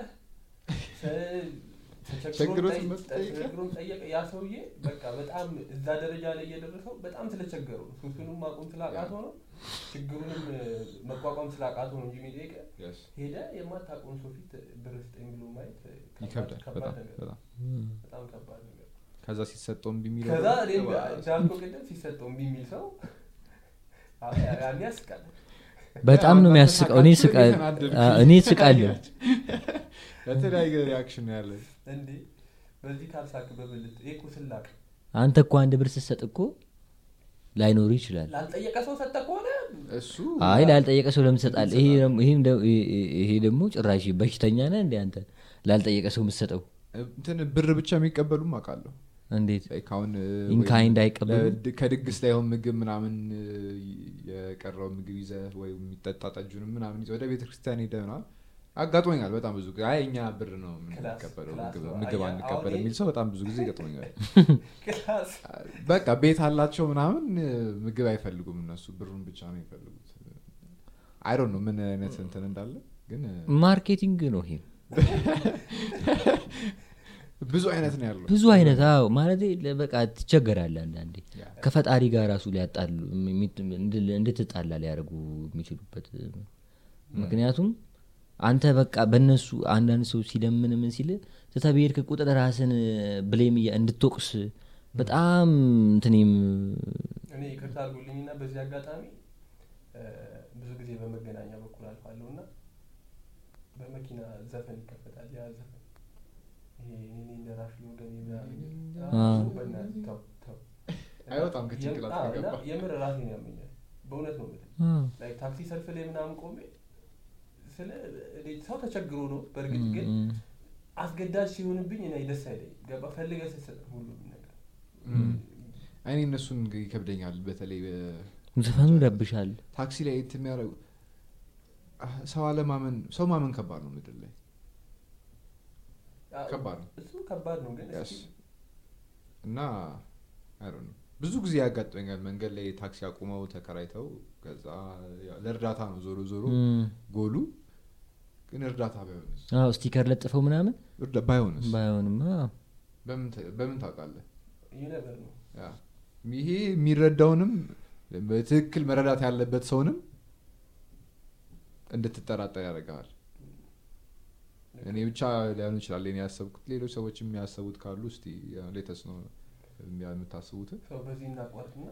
መጥቶ ጠየቀ? ያ ሰውዬ በቃ በጣም እዛ ደረጃ ላይ እየደረሰው በጣም ስለቸገሩ ነው። ሱሱንም ማቆም ስላቃተው ነው ችግሩንም መቋቋም ስላቃተው ነው እንጂ የሚጠይቀ ሄደ። የማታውቀውን ሰው ፊት ብር ስጠኝ ብሎ ማየት ይከብዳል። ከባድ በጣም ነገር ከባድ ከዛ ሲሰጠው እምቢ የሚለው ከዛ እንዳልከው ቅድም ሲሰጠው እምቢ የሚል ሰው ያስቃል በጣም ነው የሚያስቀው። እኔ ስቃለሁ። *laughs* በተለያየ reaction ያለ በዚህ ካልሳቅ በብልት ይሄ እኮ ስላቅ። አንተ እኮ አንድ ብር ስትሰጥ እኮ ላይኖሩ ይችላል። ላልጠየቀ ሰው ሰጠ ከሆነ እሱ አይ ላልጠየቀ ሰው ለምን? ይሄ ደግሞ- ጭራሽ በሽተኛ ነህ እንዴ አንተ? ላልጠየቀ ሰው የምትሰጠው? እንትን ብር ብቻ የሚቀበሉም አውቃለሁ እንዴት? in kind ከድግስ ላይ አሁን ምግብ ምናምን የቀረው ምግብ ይዘ ወይም የሚጠጣ ጠጁንም ምናምን ይዘ ወደ ቤተ ክርስቲያን ሄደ ምናምን አጋጥሞኛል በጣም ብዙ ጊዜ። አይ እኛ ብር ነው የምንቀበለው ምግብ- አንቀበል የሚል ሰው በጣም ብዙ ጊዜ ገጥሞኛል *laughs* በቃ ቤት አላቸው ምናምን ምግብ አይፈልጉም እነሱ። ብሩን ብቻ ነው የሚፈልጉት። አይ ነው ምን አይነት እንትን እንዳለ ግን marketing ነው ይሄ *laughs* ብዙ አይነት ነው ያለው። ብዙ አይነት አዎ ማለት በቃ ትቸገራለህ አንዳንዴ። ከፈጣሪ ጋር ራሱ ሊያጣሉ እንድትጣላ ሊያደርጉ የሚችሉበት ምክንያቱም አንተ በቃ በእነሱ አንዳንድ ሰው ሲለምን ምን ሲል ስተብሄድክ ቁጥር ራስን ብሌም እያ- እንድትወቅስ በጣም እንትኔም እኔ ይቅርታ አድርጉልኝና በዚህ አጋጣሚ ብዙ ጊዜ በመገናኛ በኩል አልፋለሁ እና በመኪና ዘፈን ይከፈታል። ያ ዘፈን አይወጣም ከጭንቅላት ከገባ። የምር ራሴን ያመኛል በእውነት ነው የምልህ ታክሲ ሰልፍ ላይ ምናምን ቆሜ ስለ ሰው ተቸግሮ ነው በእርግጥ ግን አስገዳጅ ሲሆንብኝ እኔ ደስ አይለኝ ገባ ፈልገ ስትሰጥ ሁሉም ነገር እኔ እነሱን ይከብደኛል በተለይ ዘፈኑ ይረብሻል ታክሲ ላይ የሚያደርጉ ሰው አለማመን ሰው ማመን ከባድ ነው ምድር ላይ ከባድ ነው። እሱ ከባድ ነው ግን እና ብዙ ጊዜ ያጋጥመኛል መንገድ ላይ ታክሲ አቁመው ተከራይተው ከዛ ያው ለእርዳታ ነው ዞሮ ዞሮ ጎሉ። ግን እርዳታ ባይሆንስ? አዎ sticker ለጥፈው ምናምን? እርዳ- ባይሆንስ? ባይሆንም አዎ። በምን ታውቃለህ? ይሄ የሚረዳውንም በትክክል መረዳት ያለበት ሰውንም እንድትጠራጠር ያደርገዋል እኔ ብቻ ሊሆን ይችላል እኔ ያሰብኩት ሌሎች ሰዎች የሚያሰቡት ካሉ እስቲ let us know የምታስቡትን ሰው በዚህ እናቋርጥና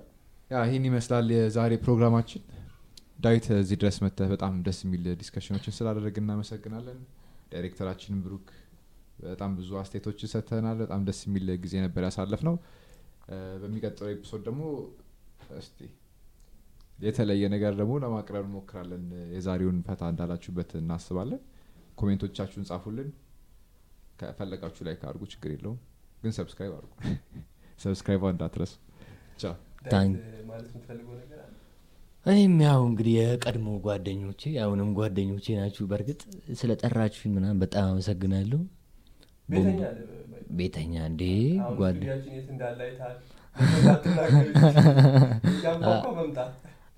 ያ ይህን ይመስላል የዛሬ ፕሮግራማችን። ዳዊት እዚህ ድረስ መጥተህ በጣም ደስ የሚል discussion ኦችን ስላደረግን እናመሰግናለን። ዳይሬክተራችን ብሩክ በጣም ብዙ አስተያየቶችን ሰጥተናል። በጣም ደስ የሚል ጊዜ ነበር ያሳለፍነው በሚቀጥለው episode ደግሞ እስቲ የተለየ ነገር ደግሞ ለማቅረብ እንሞክራለን። የዛሬውን ፈታ እንዳላችሁበት እናስባለን comment ኦቻችሁን ጻፉልን። ከፈለጋችሁ like አርጉ ችግር የለውም። ግን subscribe አርጉ *laughs* subscribe እንዳትረሱ። እኔም ያው እንግዲህ የቀድሞ ጓደኞቼ አሁንም ጓደኞቼ ናችሁ። በእርግጥ ስለ ጠራችሁኝ ምናምን በጣም አመሰግናለሁ። ቤተኛ እንዴ? ጓደ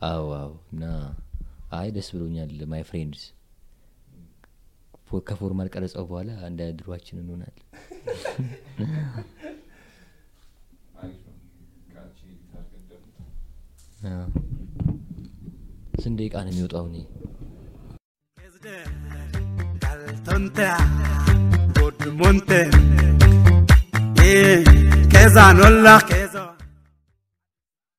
አዎ አዎ። እና አይ ደስ ብሎኛል። My friends ከፎርማል ቀረጸው በኋላ እንደ ድሯችን እንሆናል አዎ። ስንት ደቂቃ ነው የሚወጣው እኔ que zanola, que